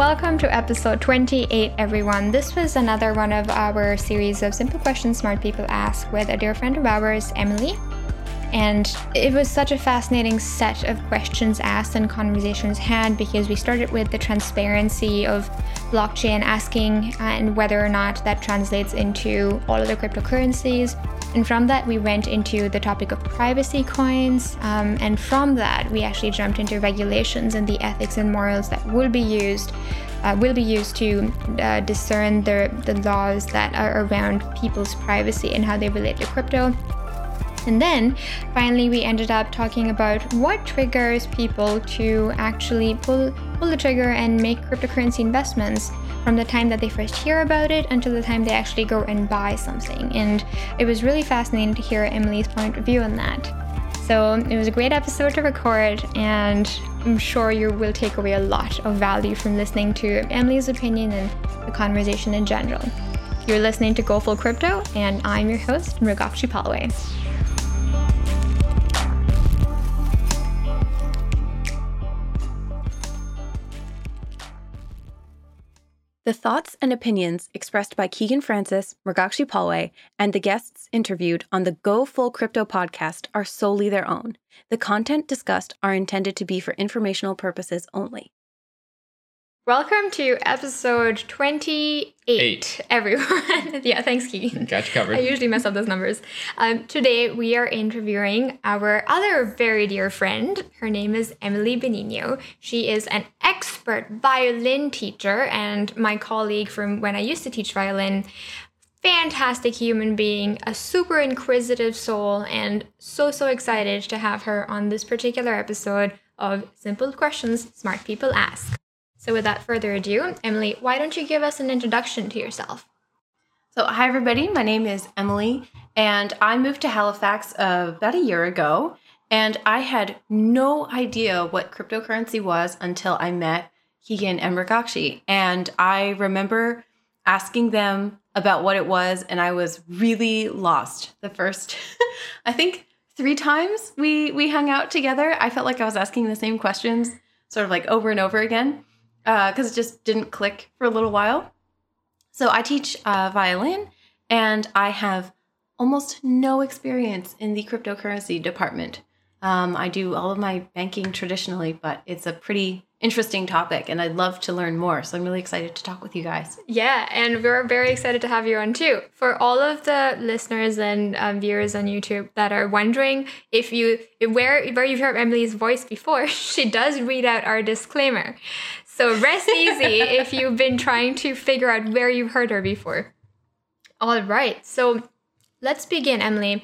Welcome to episode 28, everyone. This was another one of our series of simple questions smart people ask with a dear friend of ours, Emily. And it was such a fascinating set of questions asked and conversations had because we started with the transparency of blockchain asking uh, and whether or not that translates into all other cryptocurrencies. And from that, we went into the topic of privacy coins. Um, and from that, we actually jumped into regulations and the ethics and morals that will be used. Uh, will be used to uh, discern the, the laws that are around people's privacy and how they relate to crypto. And then finally, we ended up talking about what triggers people to actually pull, pull the trigger and make cryptocurrency investments from the time that they first hear about it until the time they actually go and buy something. And it was really fascinating to hear Emily's point of view on that. So it was a great episode to record, and I'm sure you will take away a lot of value from listening to Emily's opinion and the conversation in general. You're listening to Go Full Crypto, and I'm your host, Mrugakshi Palway. The thoughts and opinions expressed by Keegan Francis, Mrugakshi Palway, and the guests interviewed on the Go Full Crypto podcast are solely their own. The content discussed are intended to be for informational purposes only. Welcome to episode 28, Eight. everyone. yeah, thanks, Key. Got you covered. I usually mess up those numbers. Um, today, we are interviewing our other very dear friend. Her name is Emily Benigno. She is an expert violin teacher and my colleague from when I used to teach violin. Fantastic human being, a super inquisitive soul, and so, so excited to have her on this particular episode of Simple Questions Smart People Ask. So, without further ado, Emily, why don't you give us an introduction to yourself? So, hi everybody. My name is Emily, and I moved to Halifax uh, about a year ago. And I had no idea what cryptocurrency was until I met Keegan and Mrugakshi. And I remember asking them about what it was, and I was really lost the first, I think, three times we we hung out together. I felt like I was asking the same questions, sort of like over and over again because uh, it just didn't click for a little while. So I teach uh, violin, and I have almost no experience in the cryptocurrency department. Um, I do all of my banking traditionally, but it's a pretty interesting topic and I'd love to learn more. So I'm really excited to talk with you guys. Yeah, and we're very excited to have you on too. For all of the listeners and um, viewers on YouTube that are wondering if you where where you've heard Emily's voice before, she does read out our disclaimer. So rest easy if you've been trying to figure out where you've heard her before. All right, so let's begin, Emily.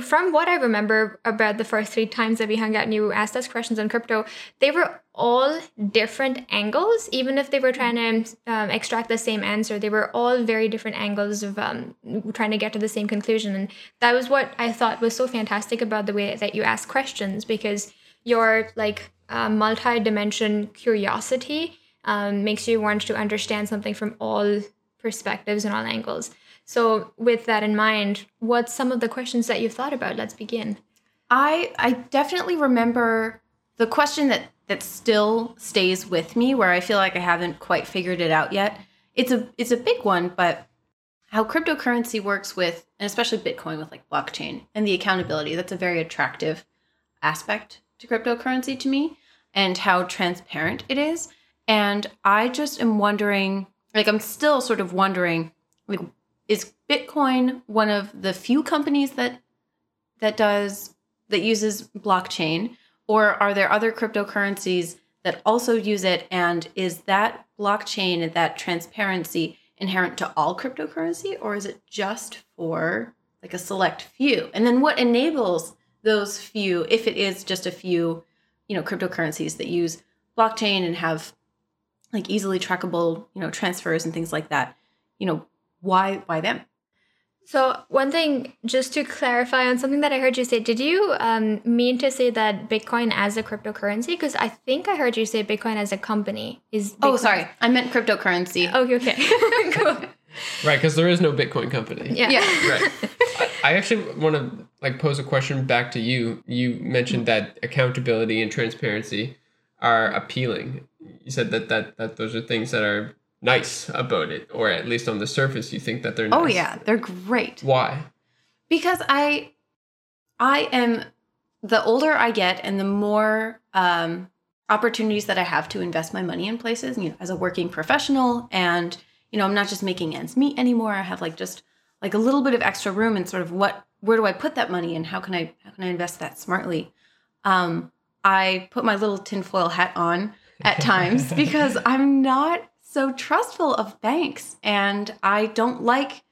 From what I remember about the first three times that we hung out and you asked us questions on crypto, they were all different angles. Even if they were trying to um, extract the same answer, they were all very different angles of um, trying to get to the same conclusion. And that was what I thought was so fantastic about the way that you ask questions because you're like uh, multi-dimension curiosity um, makes you want to understand something from all perspectives and all angles. So, with that in mind, what's some of the questions that you've thought about? Let's begin. I I definitely remember the question that that still stays with me, where I feel like I haven't quite figured it out yet. It's a it's a big one, but how cryptocurrency works with, and especially Bitcoin with like blockchain and the accountability. That's a very attractive aspect to cryptocurrency to me and how transparent it is. And I just am wondering, like, I'm still sort of wondering, like, is Bitcoin one of the few companies that that does that uses blockchain, or are there other cryptocurrencies that also use it? And is that blockchain that transparency inherent to all cryptocurrency, or is it just for like a select few? And then what enables those few, if it is just a few, you know, cryptocurrencies that use blockchain and have like easily trackable, you know, transfers and things like that, you know, why why them? So one thing, just to clarify on something that I heard you say, did you um, mean to say that Bitcoin as a cryptocurrency? Because I think I heard you say Bitcoin as a company is. Bitcoin oh, sorry, I meant cryptocurrency. Okay, okay, cool. Right, because there is no Bitcoin company. Yeah. yeah. Right. I, actually want to like pose a question back to you. You mentioned that accountability and transparency are appealing. you said that that that those are things that are nice about it, or at least on the surface, you think that they're. nice. Oh yeah, they're great. Why? because i i am the older i get and the more um opportunities that i have to invest my money in places you know as a working professional and you know i'm not just making ends meet anymore i have like just like a little bit of extra room and sort of what where do i put that money and how can i how can i invest that smartly um i put my little tinfoil hat on at times because i'm not so trustful of banks and i don't like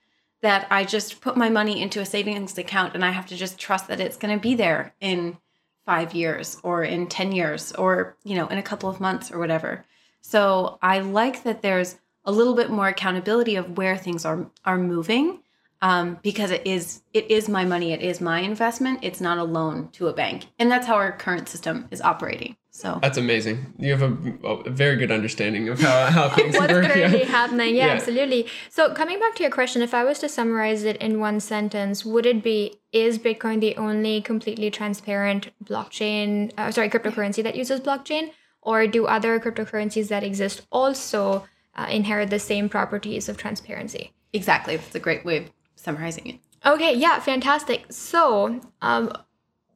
that I just put my money into a savings account and I have to just trust that it's going to be there in five years or in 10 years or, you know, in a couple of months or whatever. So I like that there's a little bit more accountability of where things are are moving um, because it is it is my money, it is my investment. It's not a loan to a bank, and that's how our current system is operating. So That's amazing. You have a, a very good understanding of how, how things What's work. currently Yeah. happening? Yeah, Yeah. absolutely. So coming back to your question, if I was to summarize it in one sentence, would it be is Bitcoin the only completely transparent blockchain, uh, sorry, cryptocurrency that uses blockchain, or do other cryptocurrencies that exist also uh, inherit the same properties of transparency? exactly, that's a great way of summarizing it. Okay, yeah, fantastic. So, um,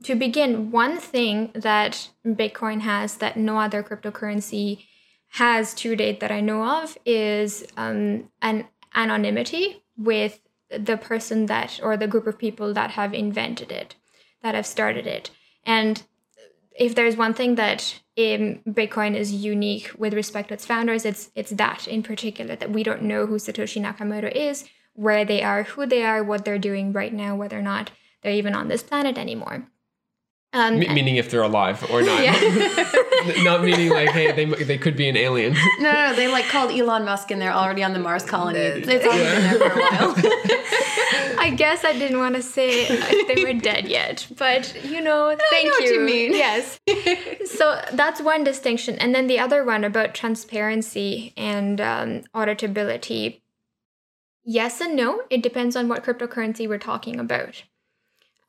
to begin, one thing that Bitcoin has that no other cryptocurrency has to date that I know of is um, an anonymity with the person that or the group of people that have invented it, that have started it. And if there's one thing that um, Bitcoin is unique with respect to its founders, it's it's that in particular that we don't know who Satoshi Nakamoto is, where they are, who they are, what they're doing right now, whether or not they're even on this planet anymore. Um, Me- meaning if they're alive or not. Yeah. not meaning like, hey, they, they could be an alien. No, no, no, they like called Elon Musk and they're already on the Mars colony. It's it's already been there for a while. I guess I didn't want to say if they were dead yet, but you know, thank know what you. you mean. Yes. so that's one distinction, and then the other one about transparency and um, auditability. Yes and no. It depends on what cryptocurrency we're talking about.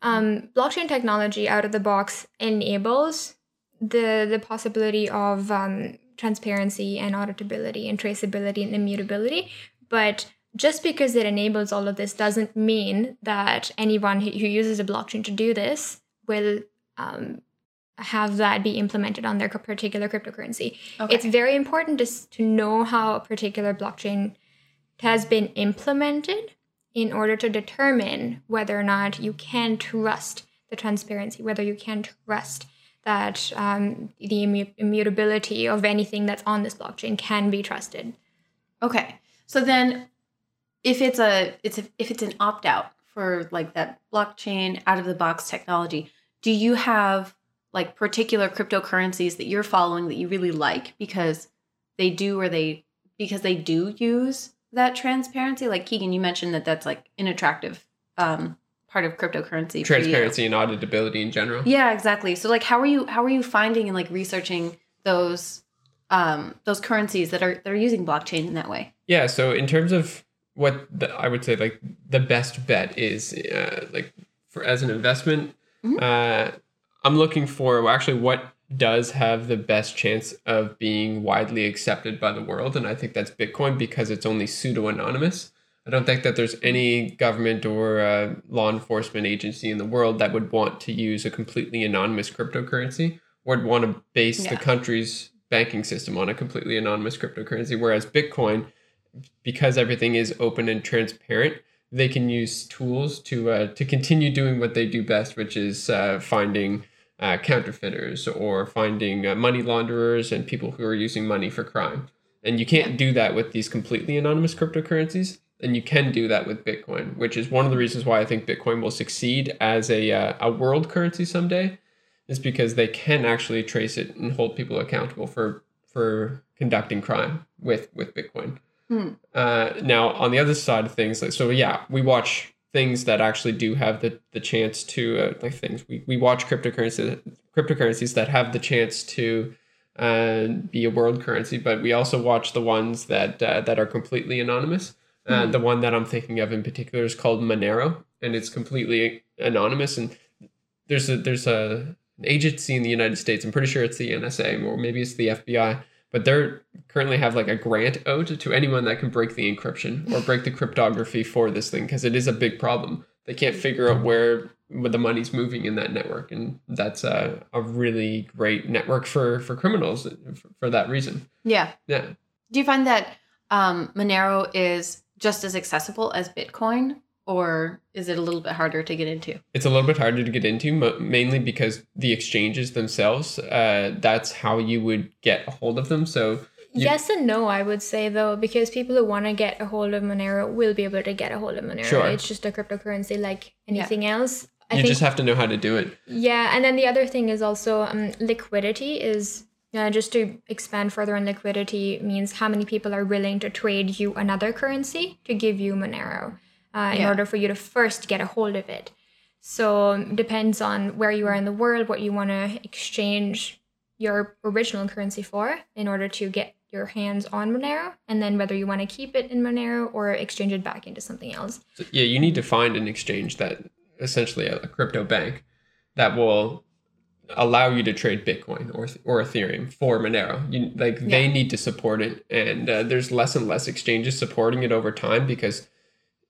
Um, blockchain technology out of the box enables the the possibility of um, transparency and auditability and traceability and immutability, but just because it enables all of this doesn't mean that anyone who who uses a blockchain to do this will um, have that be implemented on their particular cryptocurrency. Okay. It's very important to, to know how a particular blockchain has been implemented in order to determine whether or not you can trust the transparency, whether you can trust that um, the immu- immutability of anything that's on this blockchain can be trusted. Okay. So then if it's a it's a, if it's an opt out for like that blockchain out of the box technology, do you have like particular cryptocurrencies that you're following that you really like because they do or they because they do use that transparency like Keegan you mentioned that that's like an attractive um part of cryptocurrency. Transparency and auditability in general. Yeah, exactly. So like how are you how are you finding and like researching those um those currencies that are that are using blockchain in that way? Yeah. So in terms of what the, I would say, like the best bet is, uh, like for as an investment, Mhm. uh, I'm looking for actually what does have the best chance of being widely accepted by the world, and I think that's Bitcoin because it's only pseudo anonymous. I don't think that there's any government or uh, law enforcement agency in the world that would want to use a completely anonymous cryptocurrency or would want to base the country's banking system on a completely anonymous cryptocurrency. Whereas Bitcoin, because everything is open and transparent, they can use tools to uh, to continue doing what they do best, which is uh, finding uh, counterfeiters or finding uh, money launderers and people who are using money for crime. And you can't do that with these completely anonymous cryptocurrencies. And you can do that with Bitcoin, which is one of the reasons why I think Bitcoin will succeed as a uh, a world currency someday, is because they can actually trace it and hold people accountable for for conducting crime with with Bitcoin. Hmm. Uh, now, on the other side of things, like so, yeah, we watch things that actually do have the the chance to uh, like things. We we watch cryptocurrencies cryptocurrencies that have the chance to uh, be a world currency, but we also watch the ones that uh, that are completely anonymous. Mhm. The one that I'm thinking of in particular is called Monero, and it's completely anonymous. And there's a there's a an agency in the United States. I'm pretty sure it's the NSA or maybe it's the FBI but they're currently have like a grant owed to anyone that can break the encryption or break the cryptography for this thing because it is a big problem. They can't figure out where where the money's moving in that network, and that's a, a really great network for for criminals for, for that reason. Yeah. Yeah. Do you find that um, Monero is just as accessible as Bitcoin, or is it a little bit harder to get into? It's a little bit harder to get into, mainly because the exchanges themselves. Uh, that's how you would get a hold of them. So You- yes and no, I would say though, because people who want to get a hold of Monero will be able to get a hold of Monero. Sure. It's just a cryptocurrency like anything else. I you think just have to know how to do it. Yeah, and then the other thing is also um, liquidity is uh, just to expand further on liquidity means how many people are willing to trade you another currency to give you Monero uh, in Yeah. order for you to first get a hold of it. So um, depends on where you are in the world, what you want to exchange your original currency for in order to get your hands on Monero, and then whether you want to keep it in Monero or exchange it back into something else. So, yeah, you need to find an exchange that essentially a, a crypto bank that will allow you to trade Bitcoin or or Ethereum for Monero. You like they need to support it, and uh, there's less and less exchanges supporting it over time because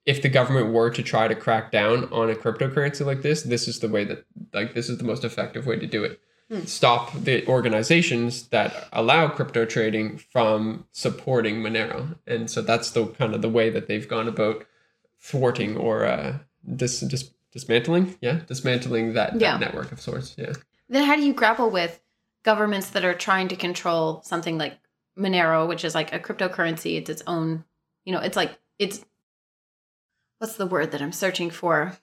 if the government were to try to crack down on a cryptocurrency like this, this is the way that like this is the most effective way to do it. Stop the organizations that allow crypto trading from supporting Monero, and so that's the kind of the way that they've gone about thwarting or uh, dis, dis, dismantling, yeah, dismantling that, that network of sorts. Yeah. Then how do you grapple with governments that are trying to control something like Monero, which is like a cryptocurrency? It's its own, you know, it's like it's what's the word that I'm searching for?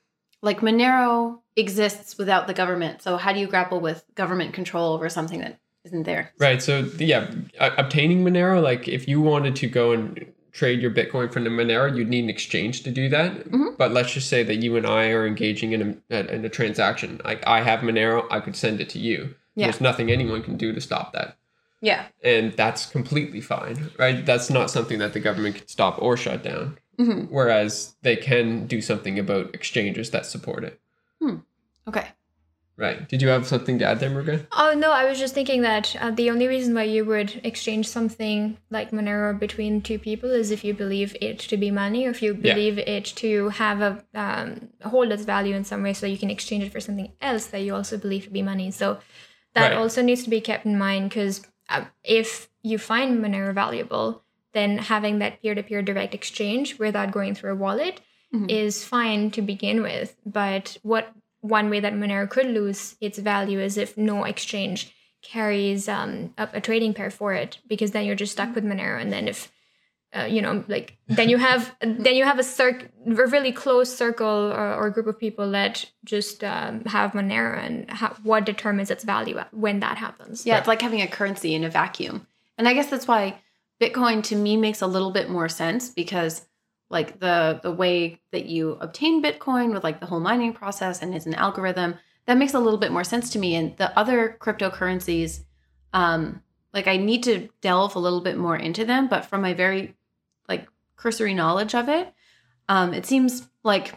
Like Monero exists without the government. So how do you grapple with government control over something that isn't there? Right. So yeah, obtaining Monero, like if you wanted to go and trade your Bitcoin from the Monero, you'd need an exchange to do that. Mhm. But let's just say that you and I are engaging in a in a transaction. Like I have Monero, I could send it to you. Yeah. There's nothing anyone can do to stop that. Yeah. And that's completely fine, right? That's not something that the government can stop or shut down. Hmm Whereas they can do something about exchanges that support it. Okay. Right. Did you have something to add there, Morgan? Oh no, I was just thinking that uh, the only reason why you would exchange something like Monero between two people is if you believe it to be money, or if you Yeah. believe it to have a um, hold its value in some way, so you can exchange it for something else that you also believe to be money. So that Right. also needs to be kept in mind because uh, if you find Monero valuable, then having that peer-to-peer direct exchange without going through a wallet Mhm. is fine to begin with. But what one way that Monero could lose its value is if no exchange carries um, a, a trading pair for it, because then you're just stuck with Monero, and then if uh, you know, like then you have then you have a circ a really close circle or, or group of people that just um, have Monero, and ha- what determines its value when that happens. Yeah, it's like having a currency in a vacuum. And I guess that's why Bitcoin to me makes a little bit more sense because like the the way that you obtain Bitcoin with like the whole mining process and it's an algorithm, that makes a little bit more sense to me. And the other cryptocurrencies, um, like I need to delve a little bit more into them, but from my very like cursory knowledge of it, um, it seems like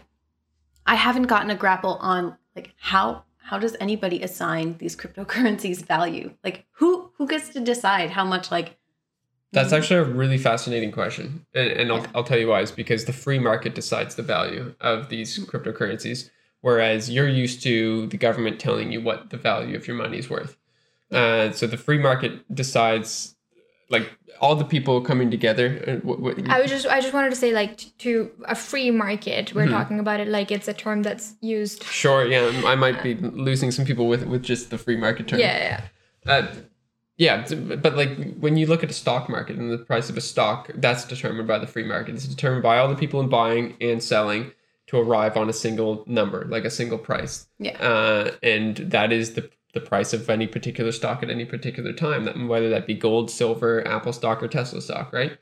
I haven't gotten a grapple on like how how does anybody assign these cryptocurrencies value? Like who who gets to decide how much like That's actually a really fascinating question. And, and I'll. I'll tell you why. Is because the free market decides the value of these cryptocurrencies, whereas you're used to the government telling you what the value of your money is worth. Uh, so the free market decides, like all the people coming together. uh, what, what, I was just I just wanted to say like to a free market. We're Mhm. talking about it like it's a term that's used. sure, yeah, I might be losing some people with with just the free market term. Yeah, yeah. Uh, yeah, but like when you look at a stock market and the price of a stock, that's determined by the free market. It's determined by all the people in buying and selling to arrive on a single number, like a single price. Yeah. Uh, and that is the the price of any particular stock at any particular time. That whether that be gold, silver, Apple stock, or Tesla stock, right?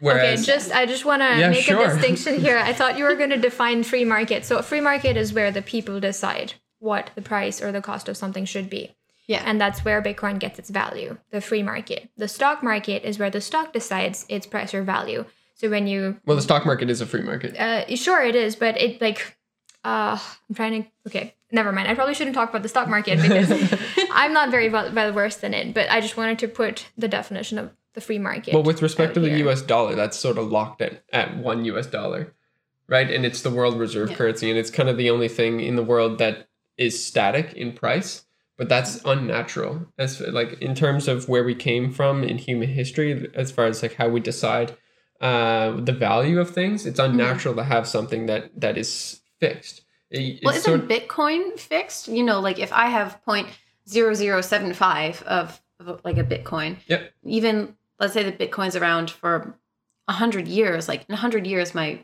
Whereas, okay, just I just want to Yeah, make sure. a distinction here. I thought you were going to define free market. So a free market is where the people decide what the price or the cost of something should be. Yeah. And that's where Bitcoin gets its value, the free market. The stock market is where the stock decides its price or value. So when you well, the stock market is a free market. uh sure it is, but it like uh I'm trying to okay. never mind. I probably shouldn't talk about the stock market because I'm not very well, well versed in it. But I just wanted to put the definition of the free market. Well, with respect to the here. US dollar, that's sort of locked at, at one US dollar, right? And it's the world reserve Yeah. currency, and it's kind of the only thing in the world that is static in price. But that's unnatural, as like in terms of where we came from in human history, as far as like how we decide uh, the value of things. It's unnatural to have something that that is fixed. It- Well, isn't Bitcoin fixed? You know, like if I have point zero zero seven five of, of like a Bitcoin, Yep. even let's say the Bitcoin's around for a hundred years, like in a hundred years, my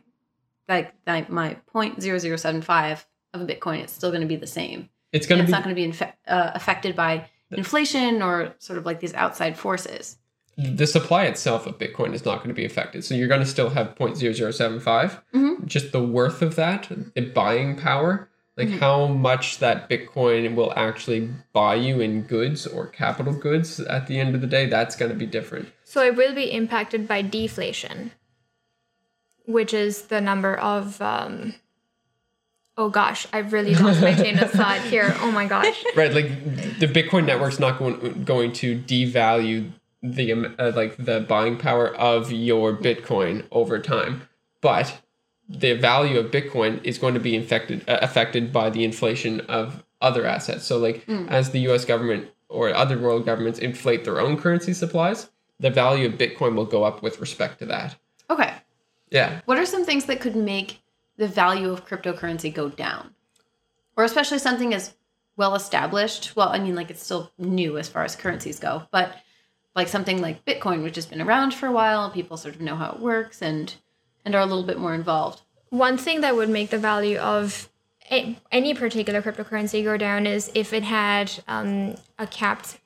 like my, my point zero zero seven five of a Bitcoin, it's still going to be the same. It's going to it's not going to be infe- uh, affected by inflation or sort of like these outside forces. the supply itself of Bitcoin is not going to be affected. So you're going to still have 0.0075. Mhm. Just the worth of that, the buying power, like Mhm. how much that Bitcoin will actually buy you in goods or capital goods at the end of the day, that's going to be different. So it will be impacted by deflation, which is the number of. Um, oh gosh, I've really lost my chain of thought here. Oh my gosh. Right, like the Bitcoin network's not going going to devalue the uh, like the buying power of your Bitcoin over time, but the value of Bitcoin is going to be infected uh, affected by the inflation of other assets. So, like as the U.S. government or other world governments inflate their own currency supplies, the value of Bitcoin will go up with respect to that. Okay. Yeah, What are some things that could make the value of cryptocurrency go down? Or especially something as well established. Well, I mean, like it's still new as far as currencies go, but like something like Bitcoin, which has been around for a while, people sort of know how it works and and are a little bit more involved. One thing that would make the value of any particular cryptocurrency go down is if it had um, a capped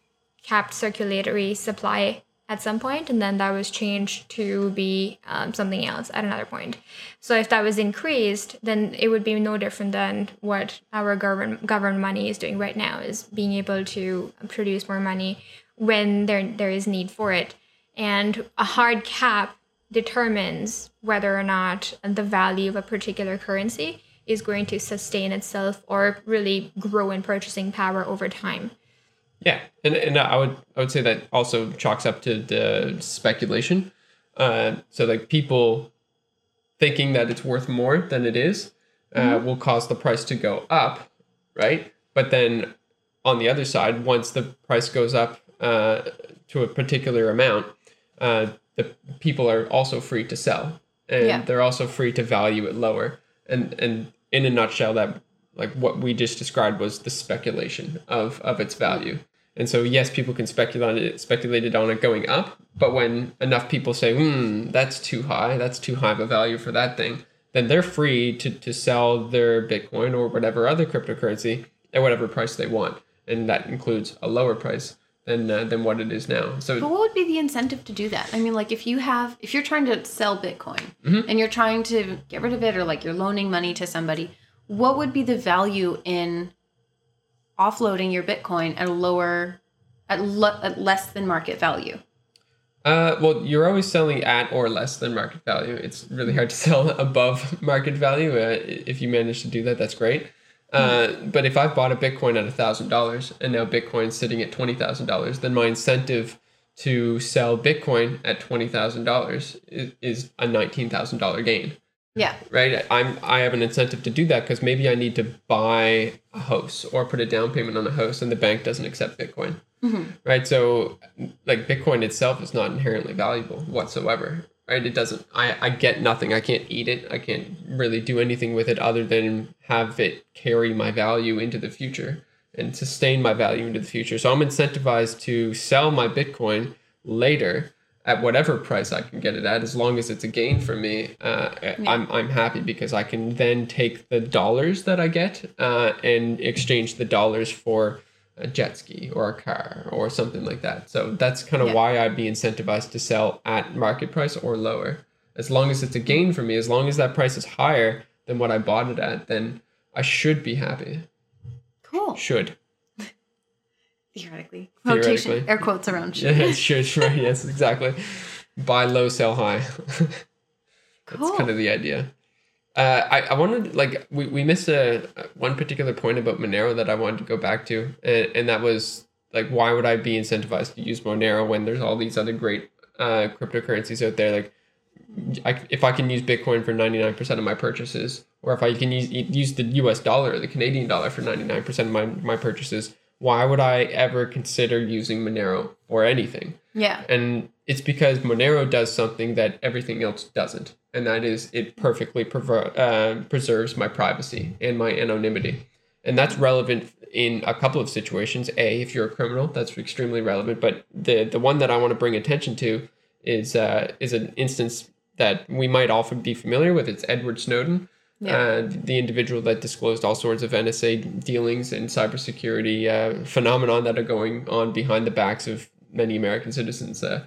capped circulatory supply at some point, and then that was changed to be um, something else at another point. So if that was increased, then it would be no different than what our government government money is doing right now, is being able to produce more money when there there is need for it. And a hard cap determines whether or not the value of a particular currency is going to sustain itself or really grow in purchasing power over time. Yeah, and and I would I would say that also chalks up to the speculation. Uh, so like people thinking that it's worth more than it is uh, will cause the price to go up, right? But then on the other side, once the price goes up uh, to a particular amount, uh, the people are also free to sell, and Yeah. they're also free to value it lower. And and in a nutshell, that like what we just described was the speculation of of its value. And so yes, people can speculate on it, speculated on it going up, but when enough people say, "Hmm, that's too high. That's too high of a value for that thing," then they're free to to sell their Bitcoin or whatever other cryptocurrency at whatever price they want, and that includes a lower price than uh, than what it is now. So But what would be the incentive to do that? I mean, like if you have, if you're trying to sell Bitcoin and you're trying to get rid of it or like you're loaning money to somebody, what would be the value in offloading your Bitcoin at a lower, at, le- at less than market value? Uh, well, you're always selling at or less than market value. It's really hard to sell above market value. Uh, if you manage to do that, that's great. Uh, but if I've bought a Bitcoin at thousand dollars and now Bitcoin's sitting at twenty thousand dollars, then my incentive to sell Bitcoin at twenty thousand dollars is a nineteen thousand dollar gain Yeah. right? I'm i have an incentive to do that because maybe i need to buy a house or put a down payment on a house and the bank doesn't accept bitcoin. Mm-hmm. Right? So like bitcoin itself is not inherently valuable whatsoever right? It doesn't i i get nothing. I can't eat it. I can't really do anything with it other than have it carry my value into the future and sustain my value into the future. So i'm incentivized to sell my bitcoin later at whatever price I can get it at, as long as it's a gain for me, uh, I'm I'm happy because I can then take the dollars that I get uh, and exchange the dollars for a jet ski or a car or something like that. So that's kind of Yeah. why I'd be incentivized to sell at market price or lower. As long as it's a gain for me, as long as that price is higher than what I bought it at, then I should be happy. Cool. Should. Theoretically. Theoretically. Quotation, air quotes around Yeah, should. should. Right. Yes, exactly. Buy low, sell high. That's Cool. kind of the idea. Uh, I, I wanted like we, we missed a one particular point about Monero that I wanted to go back to, and, and that was like why would I be incentivized to use Monero when there's all these other great uh, cryptocurrencies out there? Like, I, if I can use Bitcoin for ninety nine percent of my purchases, or if I can use use the U.S. dollar or the Canadian dollar for ninety nine percent of my my purchases, why would I ever consider using Monero for anything? Yeah. And it's because Monero does something that everything else doesn't, and that is it perfectly prever- uh, preserves my privacy and my anonymity. And that's relevant in a couple of situations. A, if you're a criminal, that's extremely relevant. But the the one that I want to bring attention to is uh, is an instance that we might often be familiar with. It's Edward Snowden, Yeah. uh, the individual that disclosed all sorts of NSA dealings and cybersecurity uh, phenomenon that are going on behind the backs of many American citizens. Uh,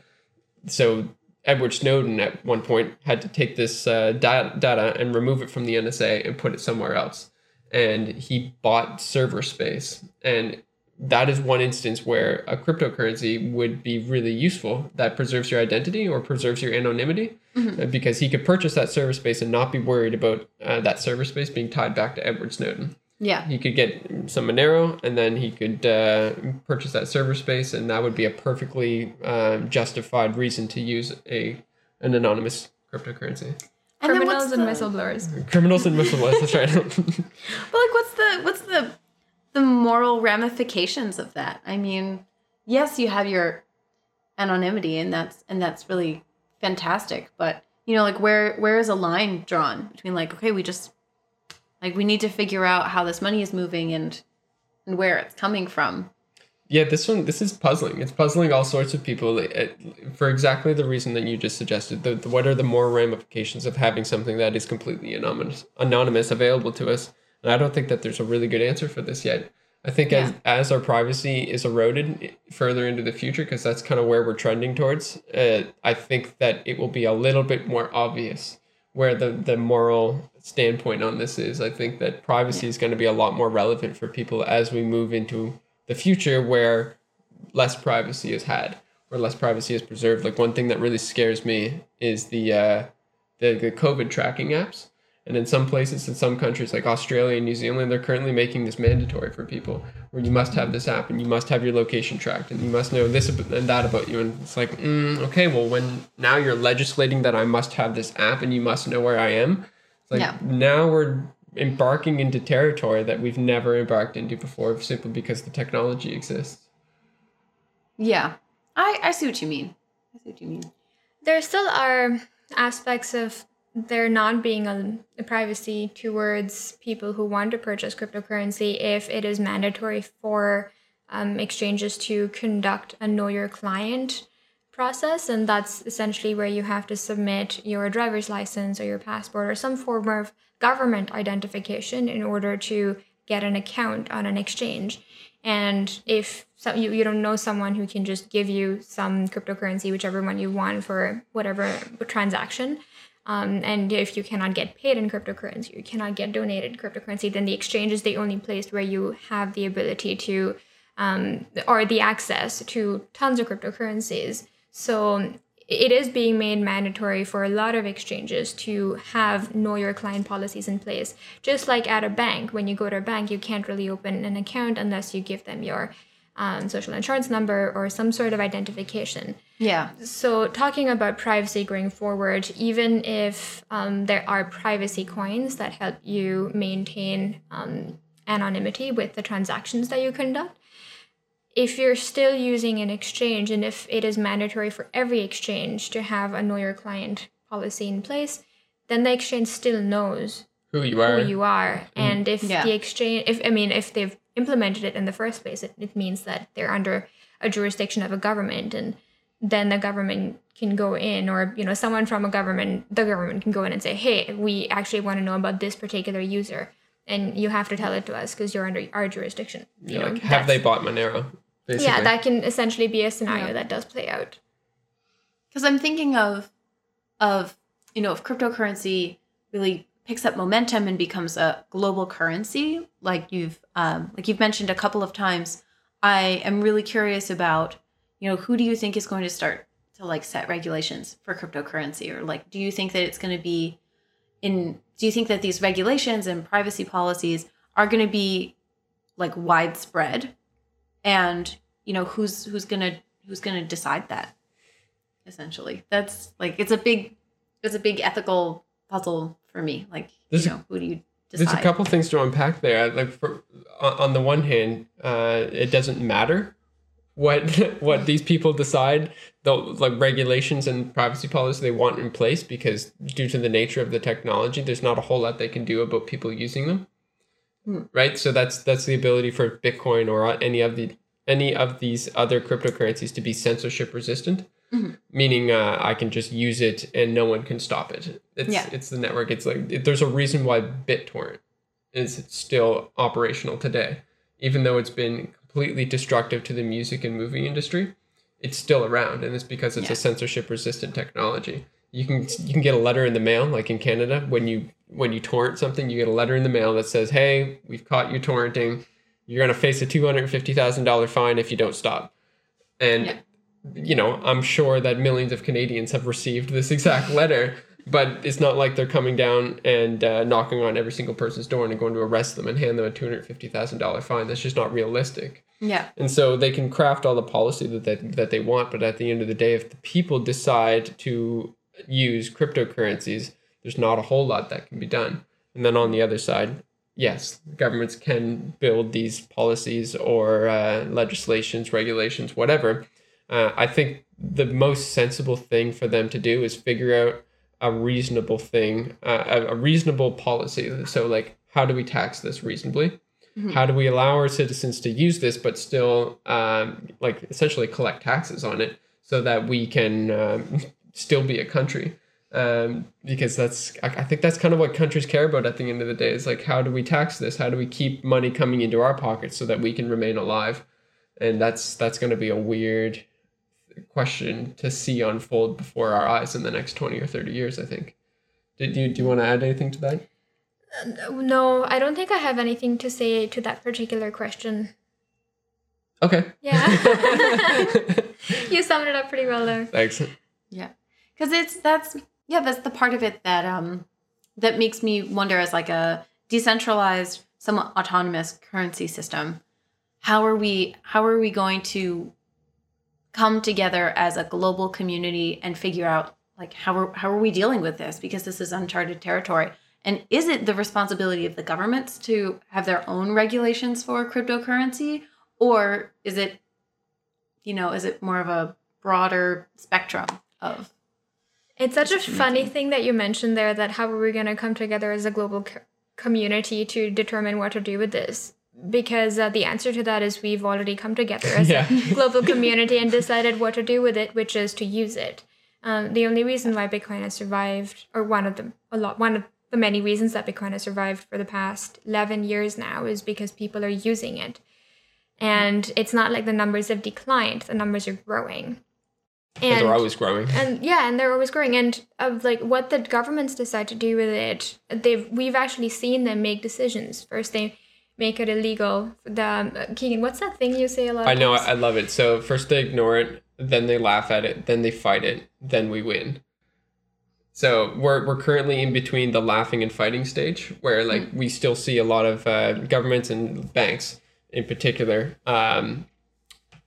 so Edward Snowden at one point had to take this uh, data, data and remove it from the NSA and put it somewhere else. And he bought server space. And that is one instance where a cryptocurrency would be really useful that preserves your identity or preserves your anonymity uh, because he could purchase that server space and not be worried about uh, that server space being tied back to Edward Snowden Yeah. he could get some Monero and then he could uh, purchase that server space, and that would be a perfectly um, justified reason to use a an anonymous cryptocurrency. And then Criminals what's and the- whistleblowers. Criminals and whistleblowers. That's right. But like, what's the what's the the moral ramifications of that? I mean, yes, you have your anonymity, and that's and that's really fantastic. But you know, like, where where is a line drawn between like, okay, we just like we need to figure out how this money is moving and and where it's coming from. yeah, this one this is puzzling. It's puzzling all sorts of people for exactly the reason that you just suggested. The, the, what are the moral ramifications of having something that is completely anonymous anonymous available to us? And I don't think that there's a really good answer for this yet. I think as as our privacy is eroded further into the future, because that's kind of where we're trending towards, uh, I think that it will be a little bit more obvious where the the moral standpoint on this is. I think that privacy is going to be a lot more relevant for people as we move into the future, where less privacy is had, or less privacy is preserved. Like one thing that really scares me is the uh, the the COVID tracking apps. And in some places, in some countries like Australia and New Zealand, they're currently making this mandatory for people, where you must have this app and you must have your location tracked and you must know this and that about you. And it's like, mm, okay, well, when now you're legislating that I must have this app and you must know where I am, it's like Yeah. now we're embarking into territory that we've never embarked into before, simply because the technology exists. Yeah, I I see what you mean. I see what you mean. There still are aspects of there not being a, a privacy towards people who want to purchase cryptocurrency if it is mandatory for um, exchanges to conduct a know your client process. And that's essentially where you have to submit your driver's license or your passport or some form of government identification in order to get an account on an exchange. And if so, you, you don't know someone who can just give you some cryptocurrency whichever one you want for whatever transaction um, and if you cannot get paid in cryptocurrency you cannot get donated cryptocurrency then the exchange is the only place where you have the ability to um, or the access to tons of cryptocurrencies. So it is being made mandatory for a lot of exchanges to have know your client policies in place. Just like at a bank, when you go to a bank, you can't really open an account unless you give them your um, social insurance number or some sort of identification. Yeah. So, talking about privacy going forward, even if um, there are privacy coins that help you maintain um, anonymity with the transactions that you conduct, if you're still using an exchange and if it is mandatory for every exchange to have a know your client policy in place, then the exchange still knows Who you are? who you are. And if Yeah. the exchange, if I mean, if they've implemented it in the first place, it, it means that they're under a jurisdiction of a government, and then the government can go in, or you know, someone from a government, the government can go in and say, "Hey, we actually want to know about this particular user." And you have to tell it to us because you're under our jurisdiction. You Yeah, know, like, have they bought Monero? Basically. Yeah, that can essentially be a scenario Yeah. that does play out. because i'm thinking of of you know if cryptocurrency really picks up momentum and becomes a global currency like you've um, like you've mentioned a couple of times i am really curious about you know who do you think is going to start to like set regulations for cryptocurrency? Or like do you think that it's going to be in do you think that these regulations and privacy policies are going to be like widespread? And you know who's who's going to who's to decide that essentially? That's like it's a big it's a big ethical puzzle for me like There's you a- who do you decide There's a couple things to unpack there. Like, for, on on the one hand, uh, it doesn't matter what what these people decide. The like regulations and privacy policy they want in place because due to the nature of the technology, there's not a whole lot they can do about people using them. Hmm. Right. So that's that's the ability for Bitcoin or any of the any of these other cryptocurrencies to be censorship resistant Mhm. meaning uh, I can just use it and no one can stop it. It's Yeah. it's the network. It's like it, there's a reason why BitTorrent is still operational today, even though it's been completely destructive to the music and movie industry. It's still around, and it's because it's Yeah. a censorship resistant technology. You can you can get a letter in the mail, like in Canada, when you when you torrent something, you get a letter in the mail that says, "Hey, we've caught you torrenting. You're gonna face a two hundred fifty thousand dollar fine if you don't stop." And Yeah. You know, I'm sure that millions of Canadians have received this exact letter, but it's not like they're coming down and uh, knocking on every single person's door and going to arrest them and hand them a two hundred fifty thousand dollar fine. That's just not realistic. yeah And so they can craft all the policy that they, that they want, but at the end of the day, if the people decide to use cryptocurrencies, there's not a whole lot that can be done. And then on the other side, yes, governments can build these policies or uh, legislations, regulations, whatever. Uh, I think the most sensible thing for them to do is figure out a reasonable thing, uh, a, a reasonable policy. So, like, how do we tax this reasonably? Mhm. How do we allow our citizens to use this, but still, um, like, essentially collect taxes on it, so that we can um, still be a country? Um, because that's, I, I think that's kind of what countries care about at the end of the day. Is like, how do we tax this? How do we keep money coming into our pockets so that we can remain alive? And that's that's going to be a weird question to see unfold before our eyes in the next 20 or 30 years i think did you do you want to add anything to that No, I don't think I have anything to say to that particular question. okay Yeah. you summed it up pretty well there. thanks Yeah. Cuz it's that's yeah, that's the part of it that um that makes me wonder as like a decentralized somewhat autonomous currency system. How are we how are we going to come together as a global community and figure out like how are how are we dealing with this because this is uncharted territory? And is it the responsibility of the governments to have their own regulations for cryptocurrency or is it you know, is it more of a broader spectrum of It's such a funny thing that you mentioned there that how are we going to come together as a global co- community to determine what to do with this? Because uh, the answer to that is we've already come together as Yeah. a global community and decided what to do with it, which is to use it. Um, the only reason why Bitcoin has survived, or one of them, a lot, one of the many reasons that Bitcoin has survived for the past 11 years now is because people are using it. And it's not like the numbers have declined, the numbers are growing. and they're always growing and yeah and they're always growing and of like what the governments decide to do with it they've we've actually seen them make decisions first they make it illegal. The um, keegan what's that thing you say a lot i know? I, I love it. So first they ignore it then they laugh at it then they fight it then we win. So we're, we're currently in between the laughing and fighting stage where like we still see a lot of uh, governments and banks in particular um,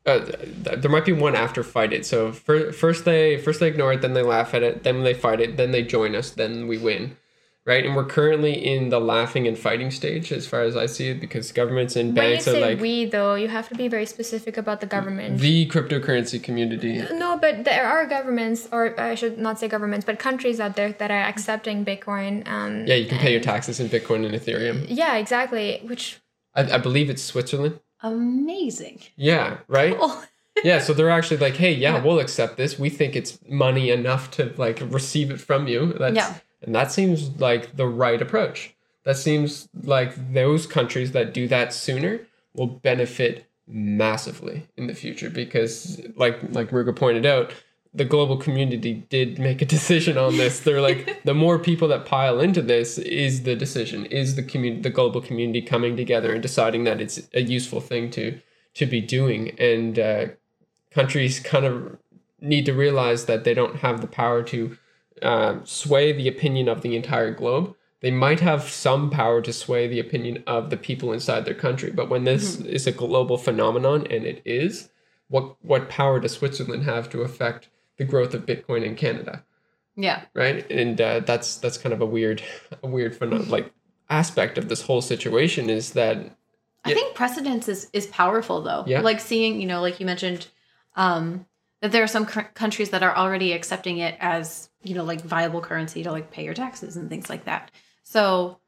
uh, th- there might be one after fight it. So fir- first they first they ignore it, then they laugh at it, then they fight it, then they join us, then we win, right? And we're currently in the laughing and fighting stage, as far as I see it, because governments and when you banks are say like we though you have to be very specific about the government the cryptocurrency community. no but there are governments or i should not say governments but countries out there that are accepting bitcoin um Yeah, you can pay your taxes in Bitcoin and Ethereum. yeah exactly which I, I believe it's Switzerland. amazing. Yeah, right. Oh, yeah, so they're actually like, hey, yeah, Yeah. we'll accept this. We think it's money enough to like receive it from you. That's Yeah. And that seems like the right approach. That seems like those countries that do that sooner will benefit massively in the future because like like Ruga pointed out, the global community did make a decision on this. They're like the more people that pile into this is the decision, is the community the global community coming together and deciding that it's a useful thing to to be doing and uh, countries kind of need to realize that they don't have the power to uh, sway the opinion of the entire globe they might have some power to sway the opinion of the people inside their country. But when this Mm-hmm. is a global phenomenon, and it is, what what power does Switzerland have to affect the growth of Bitcoin in Canada? Yeah. right and uh, that's that's kind of a weird a weird phenom- like aspect of this whole situation is that I Yeah. think precedence is is powerful though. Yeah. Like seeing, you know, like you mentioned, um, that there are some cur- countries that are already accepting it as, you know, like viable currency to like pay your taxes and things like that. So,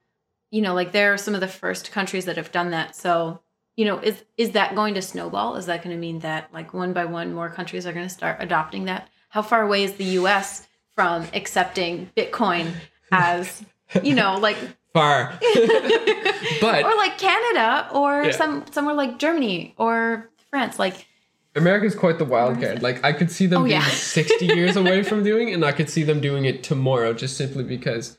you know, like there are some of the first countries that have done that. So, you know, is is that going to snowball? Is that going to mean that like one by one more countries are going to start adopting that? How far away is the U.S. from accepting Bitcoin as, you know, like far but or like Canada or Yeah. some somewhere like Germany or France. Like america's quite the wild card like i could see them Oh, being yeah. 60 years away from doing it and i could see them doing it tomorrow just simply because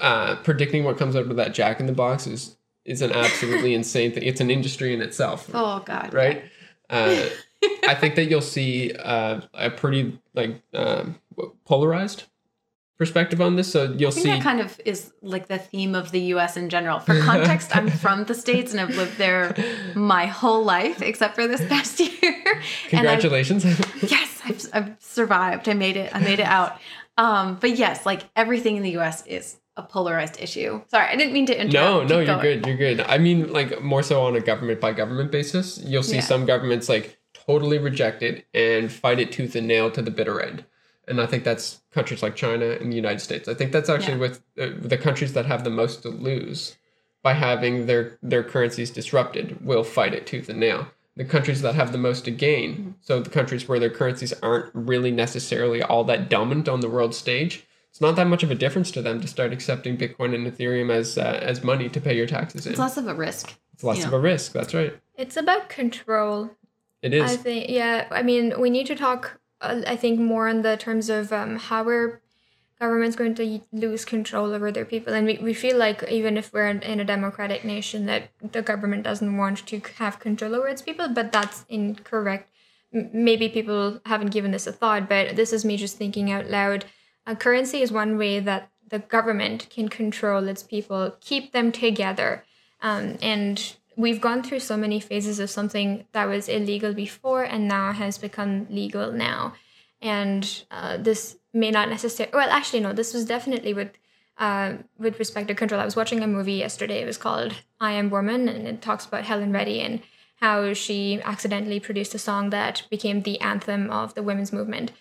uh, predicting what comes out of that jack in the box is is an absolutely insane thing it's an industry in itself oh god, right? Uh, I think that you'll see uh, a pretty like um, polarized perspective on this. So you'll I think see. that kind of is like the theme of the U.S. in general. For context, I'm from the states and I've lived there my whole life, except for this past year. Congratulations! yes, I've, I've survived. I made it. I made it out. Um, but yes, like everything in the U.S. is a polarized issue. Sorry, I didn't mean to interrupt. no, no, Keep you're going. good. You're good. I mean, like more so on a government by government basis. You'll see Yeah. some governments like totally reject it and fight it tooth and nail to the bitter end. And I think that's countries like China and the United States. I think that's actually Yeah. with uh, the countries that have the most to lose by having their their currencies disrupted will fight it tooth and nail. The countries that have the most to gain, Mm-hmm. so the countries where their currencies aren't really necessarily all that dominant on the world stage, it's not that much of a difference to them to start accepting Bitcoin and Ethereum as uh, as money to pay your taxes in. It's less of a risk. It's less you of a risk. That's right. It's about control. It is. I think, yeah. I mean, we need to talk. Uh, I think more in the terms of um, how are governments going to lose control over their people, and we, we feel like even if we're in, in a democratic nation, that the government doesn't want to have control over its people, but that's incorrect. M- maybe people haven't given this a thought, but this is me just thinking out loud. A currency is one way that the government can control its people, keep them together. Um, and we've gone through so many phases of something that was illegal before and now has become legal now. And uh, this may not necessarily, well, actually, no, this was definitely with. Uh, with respect to control, I was watching a movie yesterday. It was called "I Am Woman," and it talks about Helen Reddy and how she accidentally produced a song that became the anthem of the women's movement.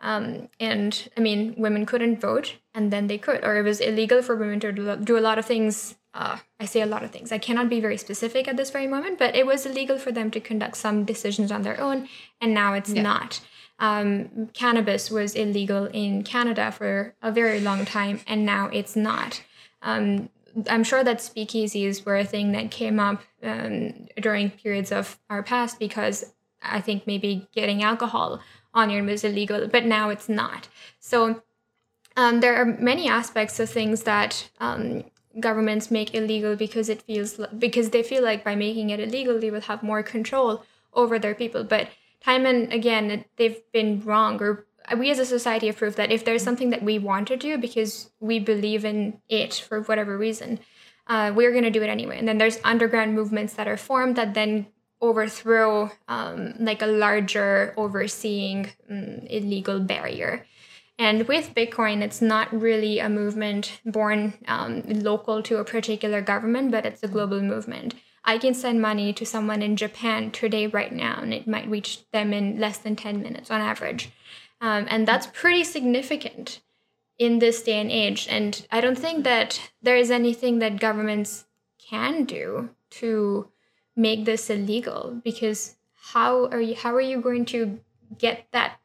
Um, and I mean, women couldn't vote, and then they could, or it was illegal for women to do a lot of things. Uh, I say a lot of things. I cannot be very specific at this very moment, but it was illegal for them to conduct some decisions on their own, and now it's not. Um, cannabis was illegal in Canada for a very long time, and now it's not. Um, I'm sure that speakeasies were a thing that came up um, during periods of our past because I think maybe getting alcohol on your was illegal, but now it's not. So um, there are many aspects of things that um, governments make illegal because it feels because they feel like by making it illegal they will have more control over their people. But time and again they've been wrong or we as a society have proved that if there's something that we want to do because we believe in it for whatever reason uh, we're going to do it anyway and then there's underground movements that are formed that then overthrow um, like a larger overseeing um, illegal barrier and with bitcoin it's not really a movement born um, local to a particular government but it's a global movement I can send money to someone in Japan today, right now, and it might reach them in less than 10 minutes on average. Um, and that's pretty significant in this day and age. And I don't think that there is anything that governments can do to make this illegal because how are you how are you going to get that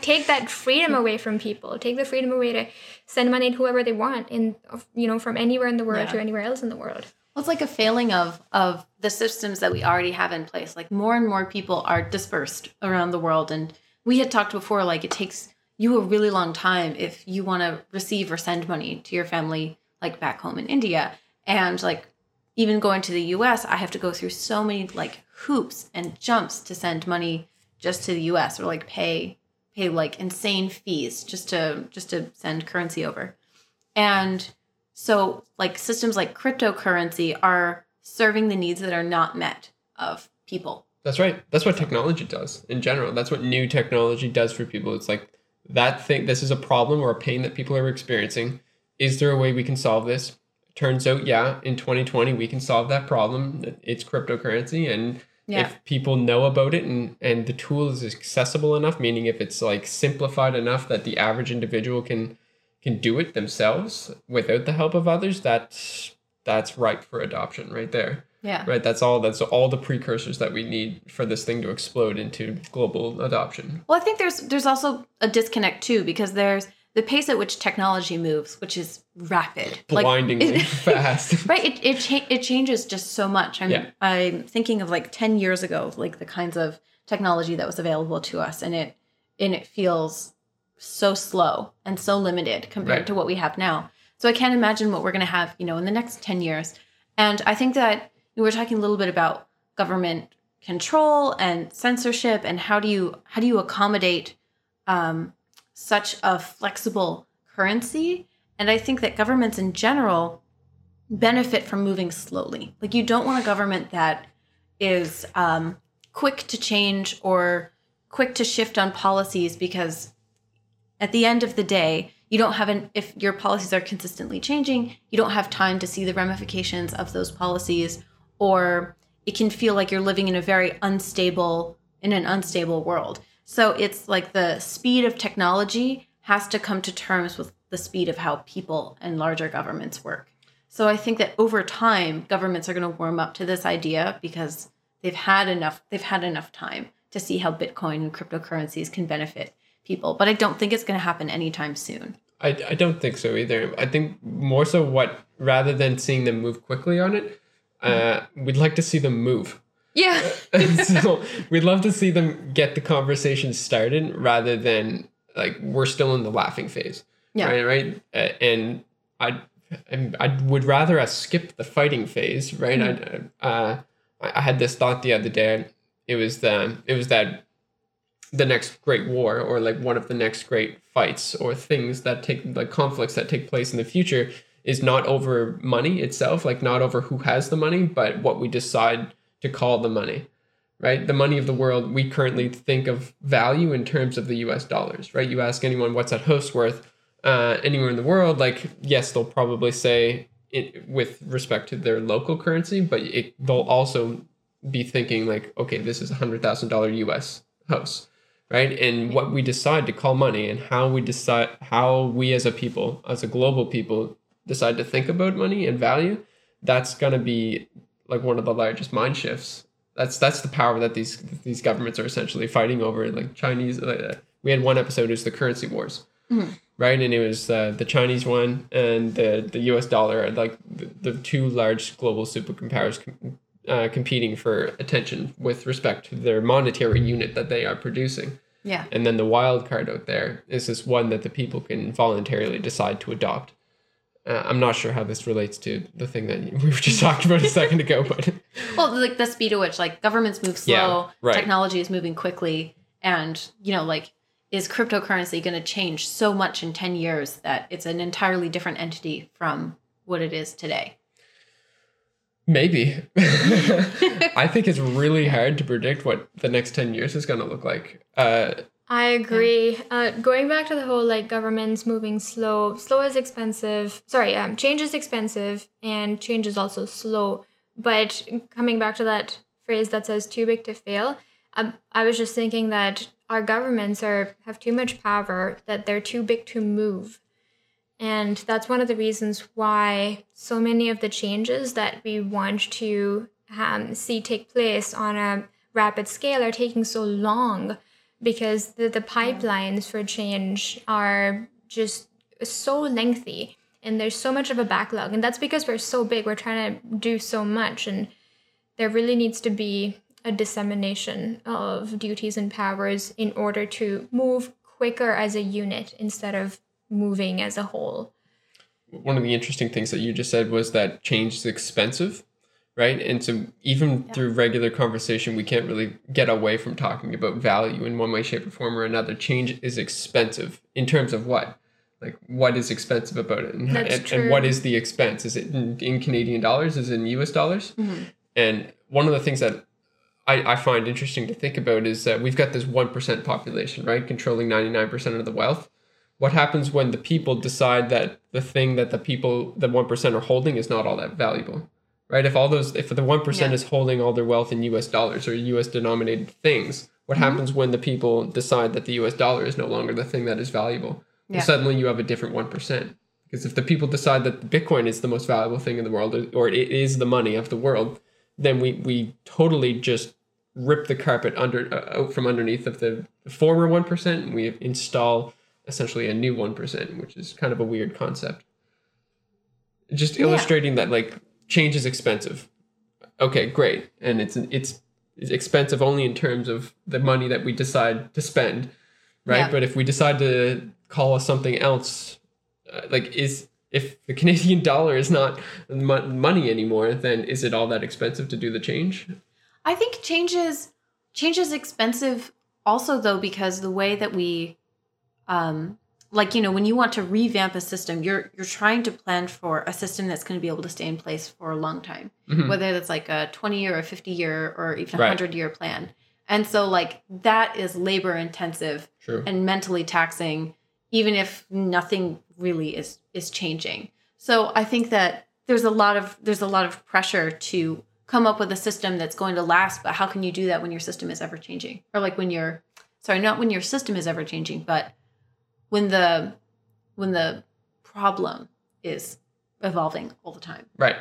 take that freedom away from people take the freedom away to send money to whoever they want in you know from anywhere in the world Yeah. to anywhere else in the world Well, it's like a failing of of the systems that we already have in place. Like more and more people are dispersed around the world, and we had talked before. Like it takes you a really long time if you want to receive or send money to your family, like back home in India, and like even going to the U.S. I have to go through so many like hoops and jumps to send money just to the U.S. or like pay pay like insane fees just to just to send currency over, and So, like systems like cryptocurrency are serving the needs that are not met of people. That's right. That's what technology does in general. That's what new technology does for people. It's like that thing, this is a problem or a pain that people are experiencing. Is there a way we can solve this? Turns out, yeah, in 2020, we can solve that problem. It's cryptocurrency. And Yeah. if people know about it and, and the tool is accessible enough, meaning if it's like simplified enough that the average individual can can do it themselves without the help of others, that's that's ripe for adoption right there Yeah. right that's all that's all the precursors that we need for this thing to explode into global adoption Well, I think there's there's also a disconnect too because there's the pace at which technology moves, which is rapid, Like, blindingly it- fast right? It it, cha- it changes just so much. I'm Yeah. I'm thinking of like ten years ago, like the kinds of technology that was available to us, and it and it feels so slow and so limited compared Right. to what we have now. So I can't imagine what we're going to have, you know, in the next ten years. And I think that we were talking a little bit about government control and censorship, and how do you how do you accommodate um, such a flexible currency? And I think that governments in general benefit from moving slowly. Like you don't want a government that is um, quick to change or quick to shift on policies because at the end of the day, you don't have an if your policies are consistently changing, you don't have time to see the ramifications of those policies or it can feel like you're living in a very unstable in an unstable world. So it's like the speed of technology has to come to terms with the speed of how people and larger governments work. So I think that over time, governments are going to warm up to this idea because they've had enough. They've had enough time to see how Bitcoin and cryptocurrencies can benefit people. But I don't think it's going to happen anytime soon. I, I don't think so either i think more so what rather than seeing them move quickly on it uh, we'd like to see them move Yeah. so we'd love to see them get the conversation started rather than like we're still in the laughing phase. Yeah. right right? Uh, and i i would rather us skip the fighting phase right? I, uh, I I had this thought the other day. It was the it was that the next great war or like one of the next great fights or things that take like conflicts that take place in the future is not over money itself like not over who has the money but what we decide to call the money right? The money of the world we currently think of value in terms of the us dollars right? You ask anyone what's that host worth? Uh, anywhere in the world like yes they'll probably say it with respect to their local currency but it, they'll also be thinking like okay this is a hundred thousand dollar us house right? And what we decide to call money and how we decide how we as a people as a global people decide to think about money and value that's going to be like one of the largest mind shifts. That's that's the power that these these governments are essentially fighting over like chinese uh, we had one episode is the currency wars. Right? And it was uh, the chinese one and the the us dollar are like the, the two large global superpowers com- uh, competing for attention with respect to their monetary unit that they are producing. Yeah. and then the wild card out there is this one that the people can voluntarily decide to adopt. Uh, I'm not sure how this relates to the thing that we were just talking about a second ago, but Well, like the speed at which like governments move slow, Yeah, right. technology is moving quickly, and you know, like is cryptocurrency going to change so much in 10 years that it's an entirely different entity from what it is today? maybe. I think it's really hard to predict what the next 10 years is going to look like. Uh, I agree. Uh, going back to the whole like governments moving slow, slow is expensive. Sorry, um, change is expensive and change is also slow. But coming back to that phrase that says "too big to fail," um, I was just thinking that our governments are have too much power that they're too big to move, and that's one of the reasons why so many of the changes that we want to um, see take place on a rapid scale are taking so long because the, the pipelines for change are just so lengthy and there's so much of a backlog. And that's because we're so big. We're trying to do so much and there really needs to be a dissemination of duties and powers in order to move quicker as a unit instead of moving as a whole. One of the interesting things that you just said was that change is expensive right? And so even through regular conversation we can't really get away from talking about value in one way shape or form or another. Change is expensive. In terms of what? Like what is expensive about it? And, and, and what is the expense? Is it in, in canadian dollars? Is it in us dollars? Mhm. and one of the things that I, I find interesting to think about is that we've got this 1% population right? Controlling 99% of the wealth. What happens when the people decide that the thing that the people the 1% are holding is not all that valuable right if all those if the 1% Yeah. is holding all their wealth in us dollars or us denominated things what Mhm. happens when the people decide that the us dollar is no longer the thing that is valuable Yeah. well, suddenly you have a different 1% because if the people decide that bitcoin is the most valuable thing in the world or- it is the money of the world then we we totally just rip the carpet under uh, out from underneath of the former 1% and we install essentially a new 1% which is kind of a weird concept just Yeah. illustrating that like change is expensive. Okay great. And it's it's it's expensive only in terms of the money that we decide to spend right? Yeah. but if we decide to call us something else uh, like is if the canadian dollar is not mo- money anymore then is it all that expensive to do the change? I think change is change is expensive also though because the way that we um like you know when you want to revamp a system you're you're trying to plan for a system that's going to be able to stay in place for a long time Mhm. whether that's like a 20 year or 50 year or even a Right. 100 year plan and so like that is labor intensive true and mentally taxing even if nothing really is is changing so i think that there's a lot of there's a lot of pressure to come up with a system that's going to last but how can you do that when your system is ever changing or like when your sorry not when your system is ever changing but when the when the problem is evolving all the time right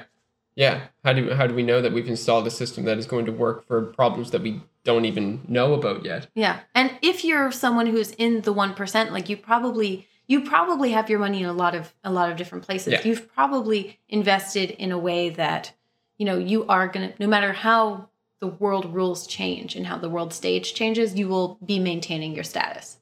yeah how do how do we know that we've installed a system that is going to work for problems that we don't even know about yet Yeah. And if you're someone who's in the 1%, like you probably you probably have your money in a lot of a lot of different places. Yeah. You've probably invested in a way that you know, you are going to no matter how the world rules change and how the world stage changes, you will be maintaining your status.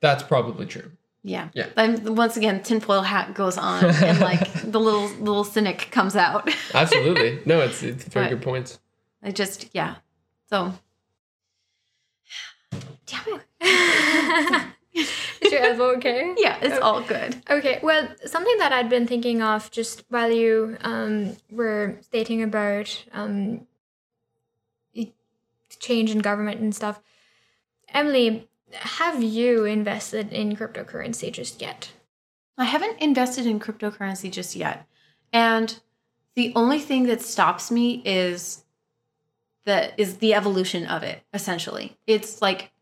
that's probably true Yeah. Yeah. Then once again, tinfoil hat goes on and like the little little cynic comes out. absolutely no it's it's very But- good points I just yeah. So damn Is your elbow okay? Yeah, it's all good. Okay, well, something that I'd been thinking of just while you um, were stating about um, change in government and stuff. Emily, have you invested in cryptocurrency just yet? I haven't invested in cryptocurrency just yet. And the only thing that stops me is the is the evolution of it, essentially. It's like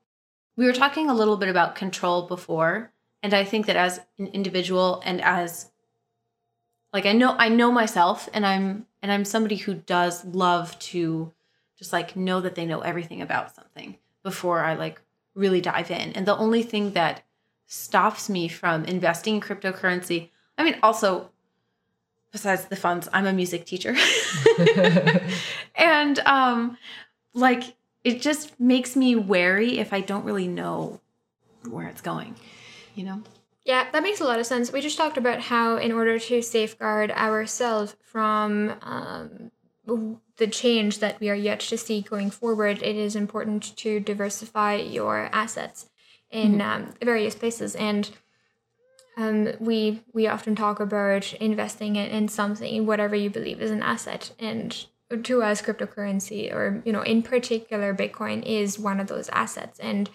we were talking a little bit about control before, and I think that as an individual and as like I know I know myself and I'm and I'm somebody who does love to just like know that they know everything about something before I like really dive in. And the only thing that stops me from investing in cryptocurrency. I mean, also, besides the funds, I'm a music teacher. and um, like, it just makes me wary if I don't really know where it's going, you know? Yeah, that makes a lot of sense. We just talked about how, in order to safeguard ourselves from um, the change that we are yet to see going forward, it is important to diversify your assets in um, various places. And um, we we often talk about investing in, in something, whatever you believe is an asset, and to us, cryptocurrency, or you know, in particular, Bitcoin is one of those assets. And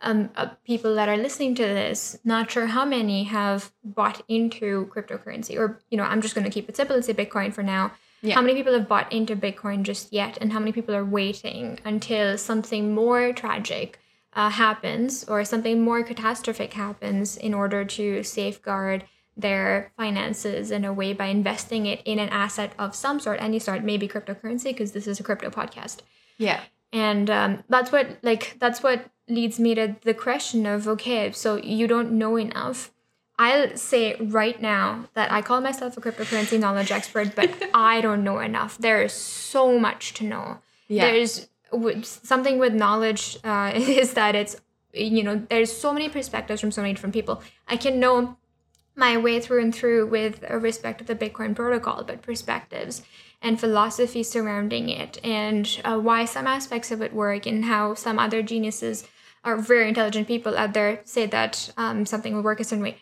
um, uh, people that are listening to this, not sure how many have bought into cryptocurrency, or you know, I'm just going to keep it simple and say Bitcoin for now. Yeah. How many people have bought into Bitcoin just yet, and how many people are waiting until something more tragic uh, happens or something more catastrophic happens in order to safeguard their finances in a way by investing it in an asset of some sort, any sort, maybe cryptocurrency, because this is a crypto podcast Yeah. and um, that's what like that's what leads me to the question of okay so you don't know enough i'll say right now that i call myself a cryptocurrency knowledge expert but i don't know enough there is so much to know Yeah. there's something with knowledge uh, is that it's you know there's so many perspectives from so many different people i can know my way through and through with respect to the Bitcoin protocol, but perspectives and philosophy surrounding it, and uh, why some aspects of it work, and how some other geniuses or very intelligent people out there say that um, something will work a certain way.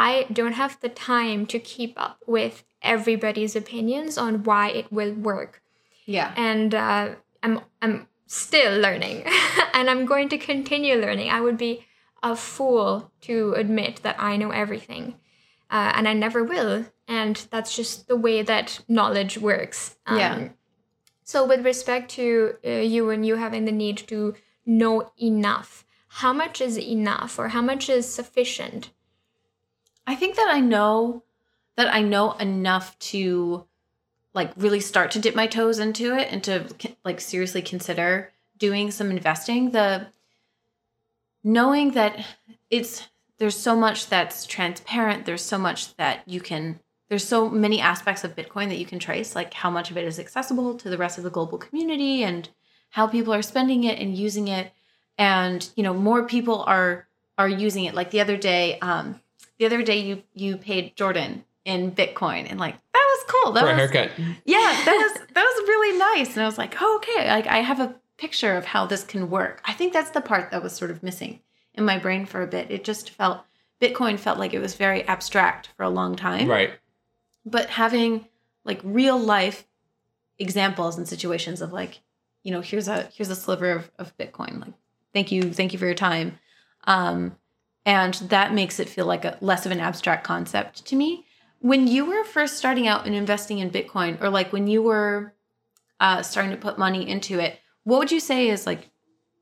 I don't have the time to keep up with everybody's opinions on why it will work. Yeah. And uh, I'm I'm still learning, and I'm going to continue learning. I would be a fool to admit that I know everything, uh, and I never will. And that's just the way that knowledge works. Um, Yeah. So, with respect to uh, you and you having the need to know enough, how much is enough, or how much is sufficient? I think that I know that I know enough to like really start to dip my toes into it and to like seriously consider doing some investing. The knowing that it's there's so much that's transparent, there's so much that you can there's so many aspects of Bitcoin that you can trace, like how much of it is accessible to the rest of the global community and how people are spending it and using it. And, you know, more people are are using it. Like the other day, um, the other day you you paid Jordan in Bitcoin and like that was cool. That For a haircut. yeah, that was that was really nice. And I was like, oh, okay, like I have a picture of how this can work. I think that's the part that was sort of missing in my brain for a bit. It just felt Bitcoin felt like it was very abstract for a long time. Right. But having like real life examples and situations of like, you know, here's a here's a sliver of, of Bitcoin. Like, thank you, thank you for your time. Um, and that makes it feel like a less of an abstract concept to me. When you were first starting out and investing in Bitcoin, or like when you were uh, starting to put money into it, what would you say is like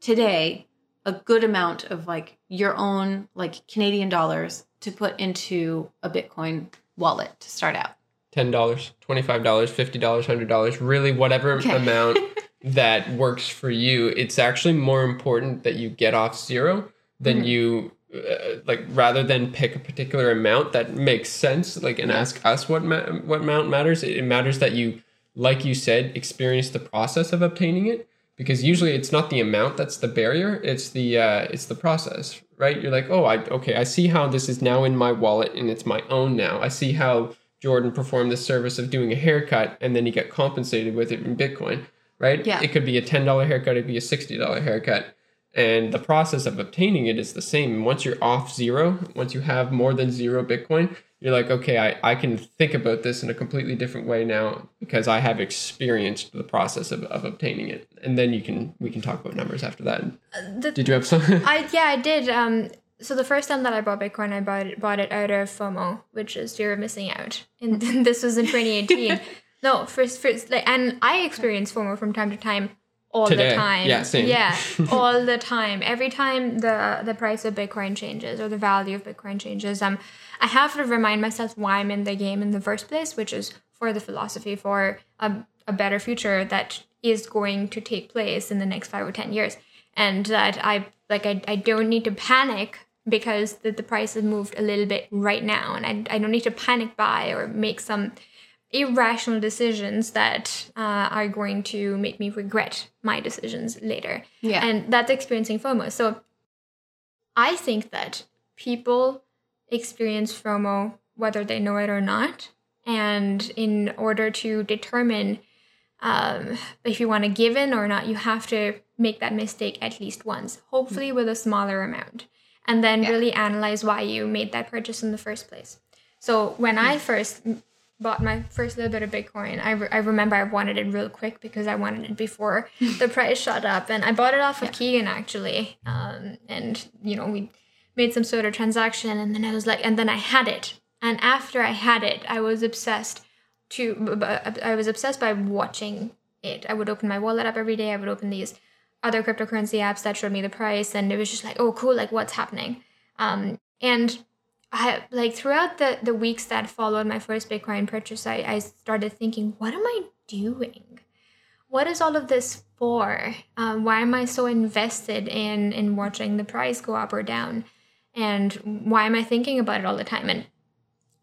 today a good amount of like your own like Canadian dollars to put into a Bitcoin wallet to start out? ten dollars, twenty five dollars, fifty dollars, hundred dollars, really whatever Okay. amount that works for you. It's actually more important that you get off zero than Mhm. you uh, like rather than pick a particular amount that makes sense. Like and ask us what ma- what amount matters. It, it matters that you, like you said, experience the process of obtaining it. Because usually it's not the amount that's the barrier; it's the uh, it's the process, right? You're like, oh, I okay, I see how this is now in my wallet and it's my own now. I see how Jordan performed the service of doing a haircut and then he got compensated with it in Bitcoin, right? Yeah. It could be a $10 haircut, it could be a $60 haircut. And the process of obtaining it is the same. Once you're off zero, once you have more than zero Bitcoin, you're like, okay, I, I can think about this in a completely different way now because I have experienced the process of, of obtaining it. And then you can we can talk about numbers after that. The, Did you have some? I yeah, I did. Um, so the first time that I bought Bitcoin, I bought it, bought it out of FOMO, which is fear of missing out, and this was in 2018. no, first, first, like, and I experience FOMO from time to time, all Today. the time. Yeah, same. Yeah, all the time. Every time the the price of Bitcoin changes or the value of Bitcoin changes, um, I have to remind myself why I'm in the game in the first place, which is for the philosophy for a, a better future that is going to take place in the next five or ten years and that I like I, I don't need to panic because the, the price has moved a little bit right now and I, I don't need to panic buy or make some irrational decisions that uh, are going to make me regret my decisions later Yeah. and that's experiencing FOMO so I think that people experience FOMO whether they know it or not and in order to determine um, if you want to give in or not, you have to make that mistake at least once, hopefully with a smaller amount, and then Yeah. really analyze why you made that purchase in the first place. So when I first m- bought my first little bit of Bitcoin, I, re- I remember I wanted it real quick because I wanted it before the price shot up, and I bought it off of Keegan actually, um, and you know we made some sort of transaction, and then I was like, and then I had it, and after I had it, I was obsessed to I was obsessed by watching it. I would open my wallet up every day. I would open these other cryptocurrency apps that showed me the price, and it was just like, oh, cool, like what's happening? Um, and I like throughout the the weeks that followed my first Bitcoin purchase, I I started thinking, what am I doing? What is all of this for? Um, why am I so invested in in watching the price go up or down? And why am I thinking about it all the time? And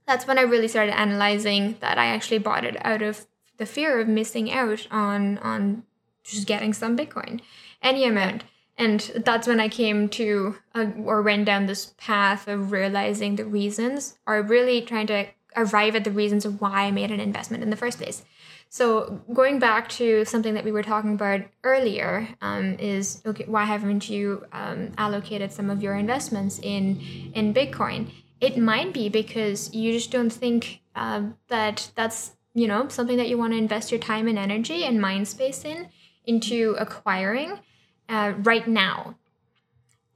that's when I really started analyzing that I actually bought it out of the fear of missing out on on just getting some Bitcoin, any amount. And that's when I came to uh, or went down this path of realizing the reasons, or really trying to arrive at the reasons of why I made an investment in the first place. So going back to something that we were talking about earlier, um, is okay. Why haven't you um, allocated some of your investments in in Bitcoin? it might be because you just don't think um, that that's you know something that you want to invest your time and energy and mind space in into acquiring uh, right now.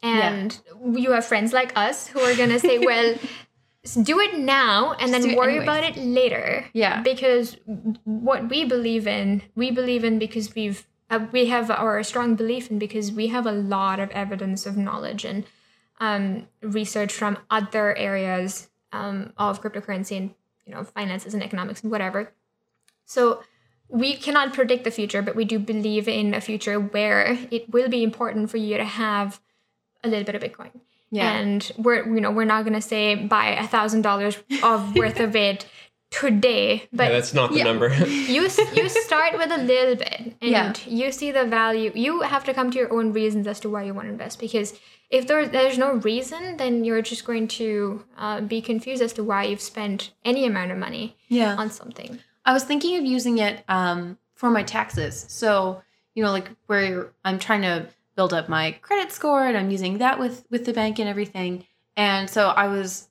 And you have friends like us who are gonna say, "Well, do it now and Just then worry anyways. about it later." Yeah. because what we believe in, we believe in because we've uh, we have our strong belief in because we have a lot of evidence of knowledge and um, research from other areas um, of cryptocurrency and you know finances and economics and whatever. So we cannot predict the future, but we do believe in a future where it will be important for you to have a little bit of Bitcoin. Yeah. And we're you know we're not gonna say buy a thousand dollars of worth of it today, but yeah, that's not the Yeah. number. you you start with a little bit and Yeah. you see the value you have to come to your own reasons as to why you want to invest because if there, there's no reason then you're just going to uh, be confused as to why you've spent any amount of money yeah. on something I was thinking of using it um, for my taxes. So, you know, like where I'm trying to build up my credit score and I'm using that with with the bank and everything. And so I was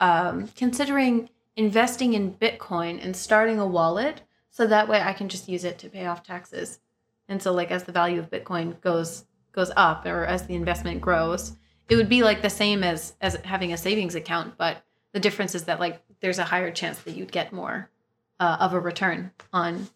um, considering investing in Bitcoin and starting a wallet so that way I can just use it to pay off taxes. And so like as the value of Bitcoin goes goes up or as the investment grows, it would be like the same as as having a savings account, but the difference is that like there's a higher chance that you'd get more uh, of a return on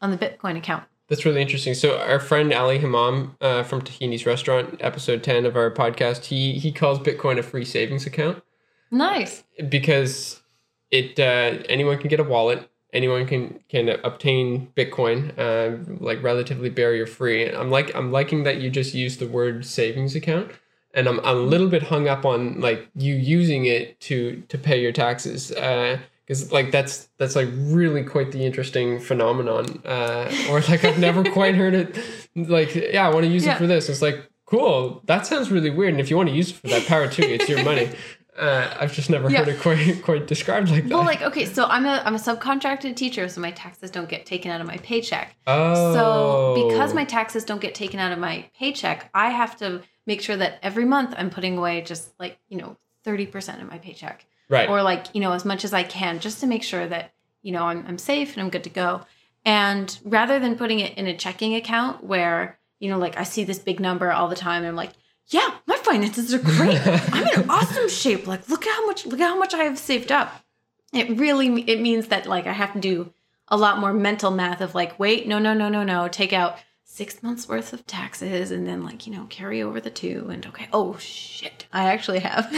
on the Bitcoin account. That's really interesting. So our friend Ali Hamam uh, from Tahini's Restaurant, episode ten of our podcast, he he calls Bitcoin a free savings account Nice. because it uh, anyone can get a wallet, anyone can can obtain Bitcoin, uh, like relatively barrier free. I'm like I'm liking that you just use the word savings account, and I'm I'm a little bit hung up on like you using it to to pay your taxes. Uh, because like that's that's like really quite the interesting phenomenon uh or like i've never quite heard it like yeah i want to use Yeah. it for this it's like cool that sounds really weird and if you want to use it for that power too it's your money uh i've just never heard it quite quite described like that Well, like okay, so I'm a I'm a subcontracted teacher, so my taxes don't get taken out of my paycheck. oh So because my taxes don't get taken out of my paycheck, I have to make sure that every month I'm putting away just like you know thirty percent of my paycheck. Right. or like you know as much as i can just to make sure that you know i'm, I'm safe and i'm good to go. And rather than putting it in a checking account where you know like i see this big number all the time and i'm like yeah my finances are great. I'm in awesome shape. Like look at how much look at how much i have saved up. It really it means that like i have to do a lot more mental math of like wait no no no no no. Take out six months worth of taxes and then like you know carry over the two and okay oh shit i actually have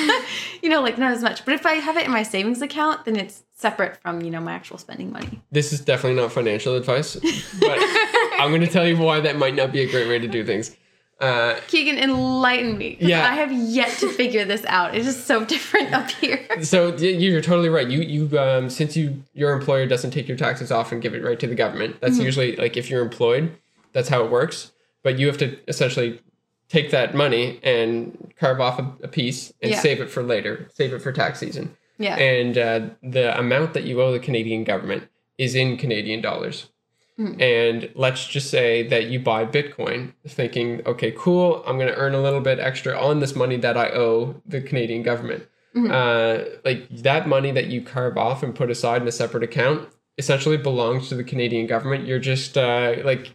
you know like not as much but if i have it in my savings account then it's separate from you know my actual spending money this is definitely not financial advice but i'm going to tell you why that might not be a great way to do things uh keegan enlighten me. Yeah. i have yet to figure this out it is so different up here so you're totally right. You you um since you your employer doesn't take your taxes off and give it right to the government. That's usually like if you're employed, that's how it works. But you have to essentially take that money and carve off a, a piece and Yeah. save it for later, save it for tax season. yeah And uh, the amount that you owe the Canadian government is in Canadian dollars. And let's just say that you buy Bitcoin thinking, okay, cool, I'm going to earn a little bit extra on this money that I owe the Canadian government. Hmm. Uh, like that money that you carve off and put aside in a separate account essentially belongs to the Canadian government. You're just uh, like,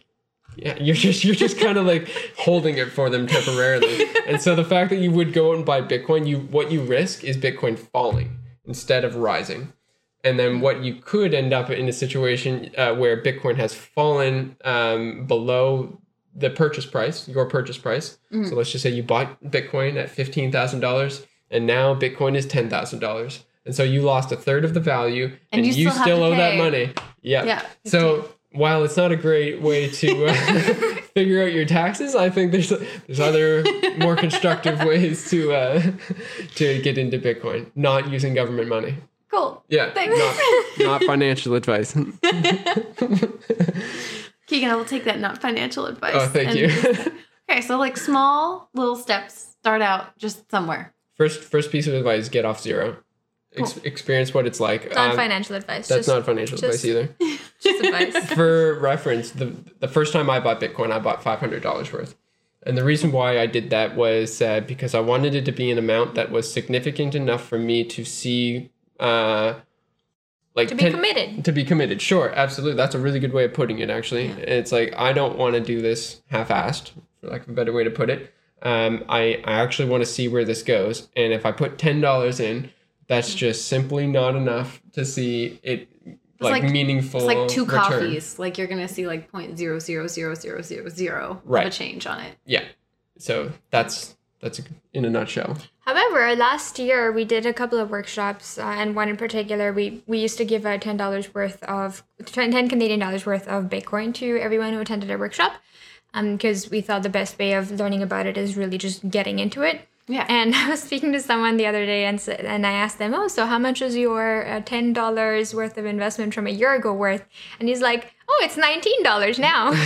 yeah, you're just you're just kind of like holding it for them temporarily. and so the fact that you would go out and buy Bitcoin, you what you risk is Bitcoin falling instead of rising. And then what you could end up in a situation uh, where Bitcoin has fallen um, below the purchase price, your purchase price. So let's just say you bought Bitcoin at fifteen thousand dollars, and now Bitcoin is ten thousand dollars, and so you lost a third of the value, And you still have to owe that money. Yeah. Yeah. So while it's not a great way to uh, figure out your taxes, I think there's there's other more constructive ways to uh, to get into Bitcoin, not using government money. cool Yeah, Thanks. not, not financial advice. keegan i will take that not financial advice oh, thank you. okay so like small little steps start out just somewhere first, first piece of advice: get off zero. Ex- experience what it's like. It's not Um, financial advice. That's just, not financial just- advice either. just advice. For reference, the the first time I bought Bitcoin, I bought five hundred dollars worth. And the reason why I did that was uh, because I wanted it to be an amount that was significant enough for me to see, uh, like To be 10 committed. To be committed, sure, absolutely. That's a really good way of putting it. Actually, it's like I don't want to do this half-assed, for lack of a better way to put it. Um, I I actually want to see where this goes, and if I put ten dollars in, that's just simply not enough to see it like, like- meaningful. It's like two return. coffees. Like you're gonna see like point zero zero zero zero zero zero of a change on it. Yeah, so that's that's in a nutshell. However, last year we did a couple of workshops, uh, and one in particular, we, we used to give out ten dollars worth of ten Canadian dollars worth of Bitcoin to everyone who attended our workshop, because we thought the best way of learning about it is really just getting into it. Yeah. And I was speaking to someone the other day, and and I asked them, "Oh, so how much is your uh, ten dollars worth of investment from a year ago worth?" And he's like, "Oh, it's nineteen dollars now."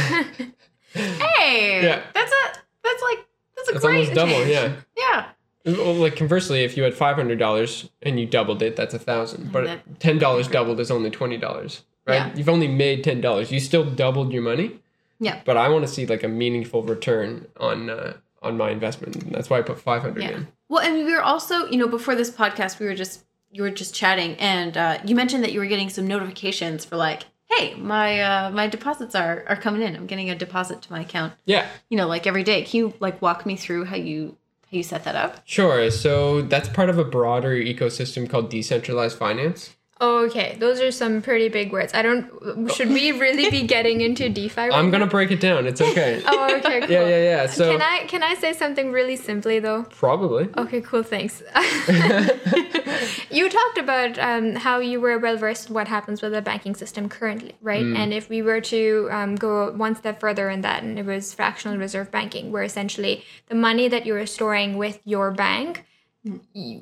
Hey, Yeah. that's a that's like that's a It's great almost double. Yeah. Yeah. Well, like conversely, if you had five hundred dollars and you doubled it, that's a thousand. But ten dollars doubled is only twenty dollars, right? Yeah. You've only made ten dollars. You still doubled your money. Yeah. But I want to see like a meaningful return on uh, on my investment. That's why I put five hundred Yeah. in. Well, and we were also, you know, before this podcast, we were just you were just chatting, and uh, you mentioned that you were getting some notifications for like, hey, my uh, my deposits are are coming in. I'm getting a deposit to my account. Yeah. You know, like every day. Can you like walk me through how you how you set that up? Sure. So that's part of a broader ecosystem called decentralized finance. Okay, those are some pretty big words. I don't. Should we really be getting into DeFi? Right I'm gonna break it down. It's okay. Oh, okay, cool. Yeah, yeah, yeah. So can I can I say something really simply though? probably. Okay, cool. Thanks. you talked about um, how you were well versed what happens with the banking system currently, right? Mm. And if we were to um, go one step further in that, and it was fractional reserve banking, where essentially the money that you are storing with your bank,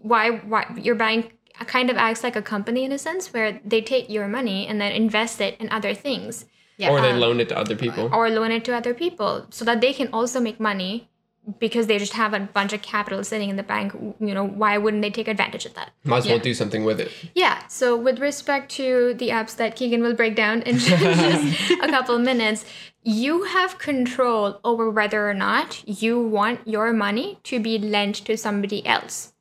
why why your bank kind of acts like a company in a sense, where they take your money and then invest it in other things Yeah. or they um, loan it to other people. or loan it to other people so that they can also make money because they just have a bunch of capital sitting in the bank you know why wouldn't they take advantage of that Might as well yeah. do something with it. yeah so with respect to the apps that keegan will break down in just a couple minutes you have control over whether or not you want your money to be lent to somebody else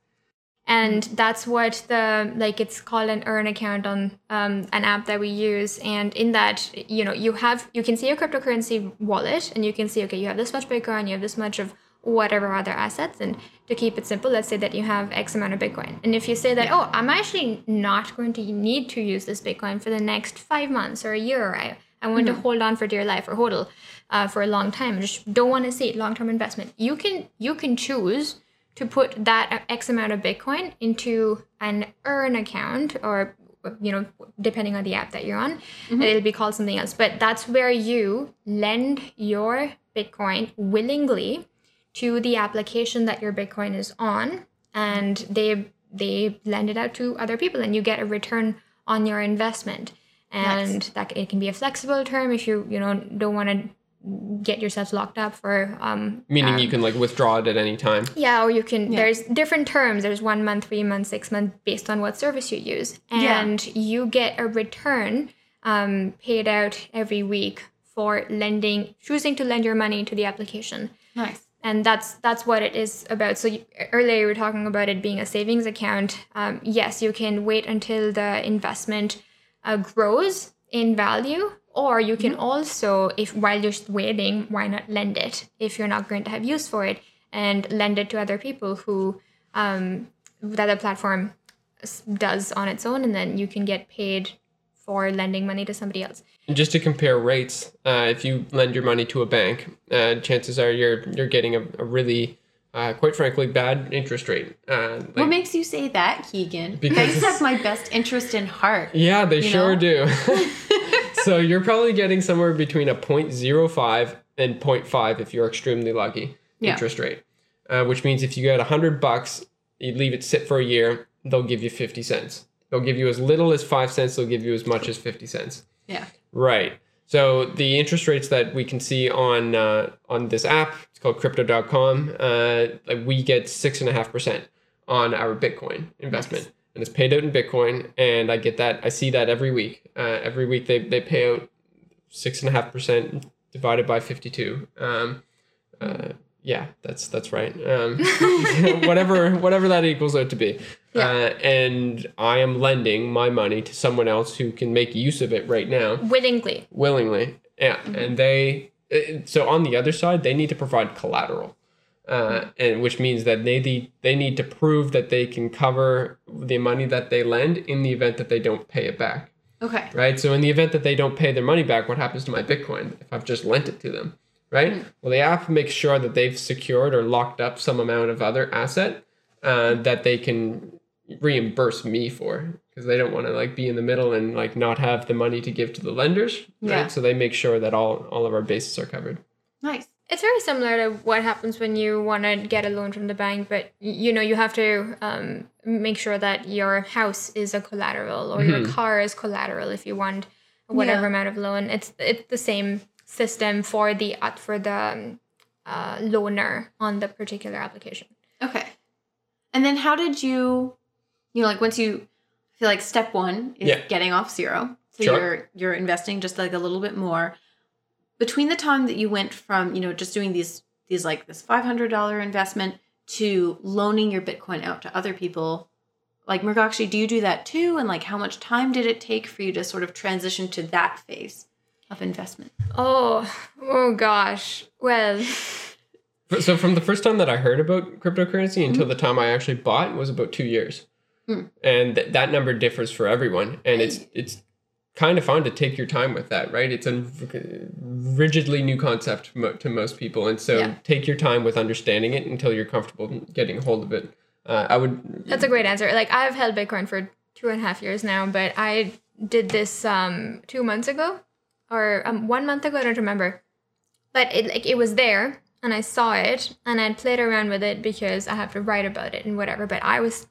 and that's what the like it's called an earn account on um, an app that we use. And in that you know you have you can see your cryptocurrency wallet and you can see okay you have this much bitcoin you have this much of whatever other assets. And to keep it simple let's say that you have x amount of bitcoin. And if you say that oh i'm actually not going to need to use this bitcoin for the next five months or a year i, I want to hold on for dear life or hodl uh, for a long time. I just don't want to see it long-term investment. You can you can choose to put that X amount of Bitcoin into an earn account or you know depending on the app that you're on mm-hmm. it'll be called something else. But that's where you lend your bitcoin willingly to the application that your bitcoin is on and they they lend it out to other people and you get a return on your investment. And that it can be a flexible term if you you know don't want to get yourself locked up for um Meaning you can like withdraw it at any time. yeah, or you can. There's different terms. There's one month, three months, six months, based on what service you use, Yeah. and you get a return um, paid out every week for lending, choosing to lend your money to the application, Nice. and that's that's what it is about. So you, earlier you were talking about it being a savings account. Um, yes, you can wait until the investment uh, grows in value or you can also if while you're waiting why not lend it if you're not going to have use for it and lend it to other people who um, that the platform does on its own and then you can get paid for lending money to somebody else And just to compare rates, uh, if you lend your money to a bank, uh, chances are you're you're getting a, a really, uh, quite frankly, bad interest rate. Uh, What makes you say that, Keegan? Because Banks have my best interest in heart. yeah, they sure know? do. so you're probably getting somewhere between a 0.05 and 0.5 if you're extremely lucky Yeah. interest rate, uh, which means if you get 100 bucks, you leave it sit for a year, they'll give you 50 cents. They'll give you as little as 5 cents, they'll give you as much as 50 cents. Yeah. Right. So the interest rates that we can see on uh, on this app, it's called Crypto.com. Uh, we get six and a half percent on our Bitcoin investment, and it's paid out in Bitcoin. And I get that. I see that every week. Uh, every week they they pay out six and a half percent divided by fifty two. Um, uh, Yeah, that's that's right. Um, whatever whatever that equals out to be. Yeah. Uh, and I am lending my money to someone else who can make use of it right now Willingly. willingly. Yeah, and they uh, so on the other side they need to provide collateral, uh, and which means that they the, they need to prove that they can cover the money that they lend in the event that they don't pay it back. Okay. Right. So in the event that they don't pay their money back, what happens to my Bitcoin if I've just lent it to them? Right. Well, they have to make sure that they've secured or locked up some amount of other asset uh, that they can reimburse me for because they don't want to like be in the middle and like not have the money to give to the lenders. Right. Yeah. So they make sure that all all of our bases are covered. Nice. It's very similar to what happens when you want to get a loan from the bank, but you know you have to um, make sure that your house is a collateral or your car is collateral if you want whatever Yeah. amount of loan. It's it's the same system for the uh, for the um, uh, loaner on the particular application. Okay. And then how did you, you know, like once you I feel like step one is Yeah. getting off zero. So Sure. you're you're investing just like a little bit more. Between the time that you went from, you know, just doing these these like this five hundred dollar investment to loaning your Bitcoin out to other people, like Murgakshi, do you do that too? And like how much time did it take for you to sort of transition to that phase of investment? Oh, oh gosh. Well, So from the first time that I heard about cryptocurrency until the time I actually bought was about two years, Mm. and th- that number differs for everyone. And it's it's kind of fun to take your time with that, right? It's a rigidly new concept to most people, and so Yeah. take your time with understanding it until you're comfortable getting a hold of it. Uh, I would That's a great answer. Like I've held Bitcoin for two and a half years now, but I did this um two months ago or um, one month ago. I don't remember, but it like it was there and I saw it and I played around with it because I have to write about it and whatever. But I was,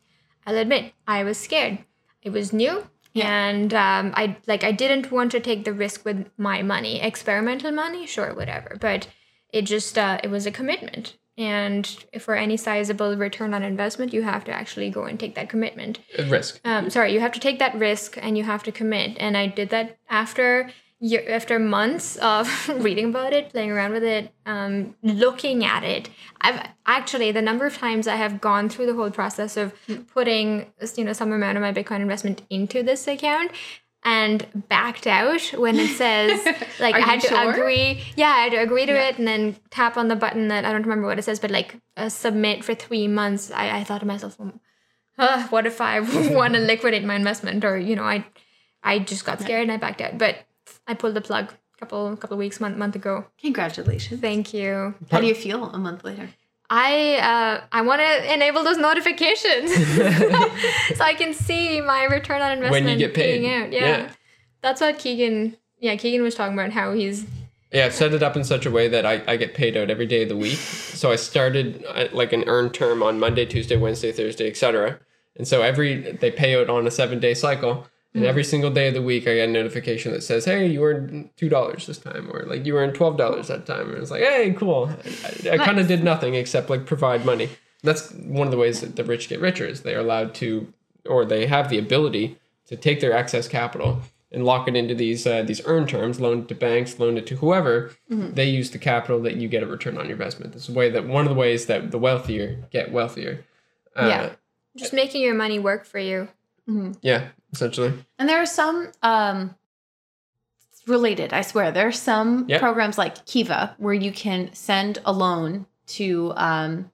I'll admit, I was scared. It was new. And um, I like I didn't want to take the risk with my money, experimental money, sure, whatever. But it just uh, it was a commitment, and for any sizable return on investment, you have to actually go and take that commitment. risk. Um, sorry, you have to take that risk and you have to commit. And I did that after year, after months of reading about it, playing around with it, um, looking at it. I've actually the number of times I have gone through the whole process of putting you know some amount of my Bitcoin investment into this account. And backed out when it says like I had to sure? agree. Yeah, I had to agree to it and then tap on the button that I don't remember what it says, but like uh, submit for three months. I, I thought to myself, "Oh, what if I want to liquidate my investment or you know I I just got scared and I backed out but I pulled the plug a couple couple weeks month month ago Congratulations. thank you How do you feel a month later? I uh, I want to enable those notifications so I can see my return on investment when you get paid. paying out yeah. Yeah. that's what Keegan yeah Keegan was talking about how he's Yeah, I've set it up in such a way that I, I get paid out every day of the week. So I started at like an earned term on Monday, Tuesday, Wednesday, Thursday, etc. And so every they pay out on a seven day cycle, and every single day of the week I get a notification that says, "Hey, you earned two dollars this time," or like you earned twelve dollars that time. And it's like, "Hey, cool." I, I kind of did nothing except like provide money. That's one of the ways that the rich get richer is they are allowed to, or they have the ability to take their excess capital and lock it into these uh, these earn terms, loan it to banks, loan it to whoever. They use the capital that you get a return on your investment. This is the way that one of the ways that the wealthier get wealthier. Uh, Yeah. just making your money work for you Yeah, essentially. And there are some um, related, I swear. There are some Yep. programs like Kiva where you can send a loan to, um,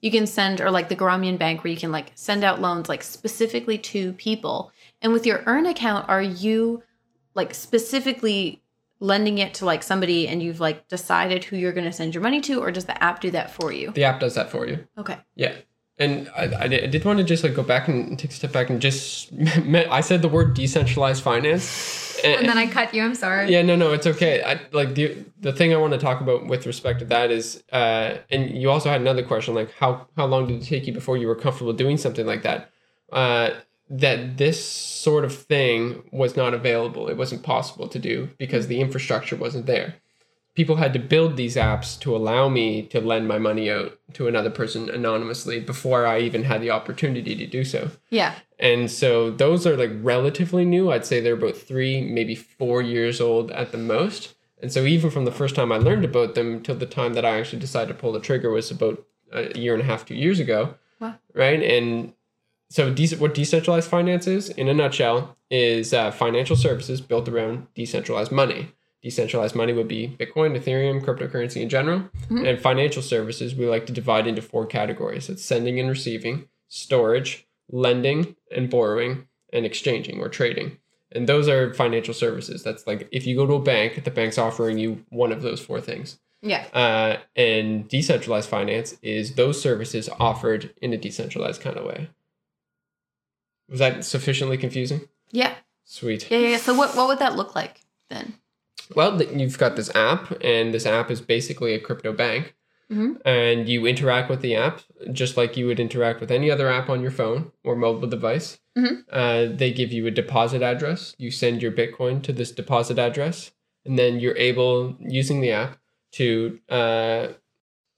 you can send, or like the Grameen Bank where you can like send out loans like specifically to people. And with your Earn account, are you like specifically lending it to like somebody and you've like decided who you're going to send your money to, or does the app do that for you? The app does that for you. Okay. Yeah. And I, I, did, want to just like go back and take a step back and just I said the word decentralized finance. and then I cut you I'm sorry Yeah, no, no, it's okay. I like the the thing I want to talk about with respect to that is, uh, and you also had another question, like how how long did it take you before you were comfortable doing something like that? Uh, that this sort of thing was not available. It wasn't possible to do because the infrastructure wasn't there. People had to build these apps to allow me to lend my money out to another person anonymously before I even had the opportunity to do so. Yeah. And so those are like relatively new. I'd say they're about three, maybe four years old at the most. And so even from the first time I learned about them till the time that I actually decided to pull the trigger was about a year and a half, two years ago. Wow. Right. And so what decentralized finance is, in a nutshell, is uh, financial services built around decentralized money. Decentralized money would be Bitcoin, Ethereum, cryptocurrency in general. Mhm. And financial services we like to divide into four categories. It's sending and receiving, storage, lending and borrowing, and exchanging or trading. And those are financial services. That's like if you go to a bank, the bank's offering you one of those four things. Yeah. Uh, and decentralized finance is those services offered in a decentralized kind of way. Was that sufficiently confusing? Yeah. Sweet. Yeah. Yeah. So what what would that look like then? Well, you've got this app, and this app is basically a crypto bank. Mhm. And you interact with the app just like you would interact with any other app on your phone or mobile device. Mhm. Uh, they give you a deposit address. You send your Bitcoin to this deposit address, and then you're able, using the app, to uh,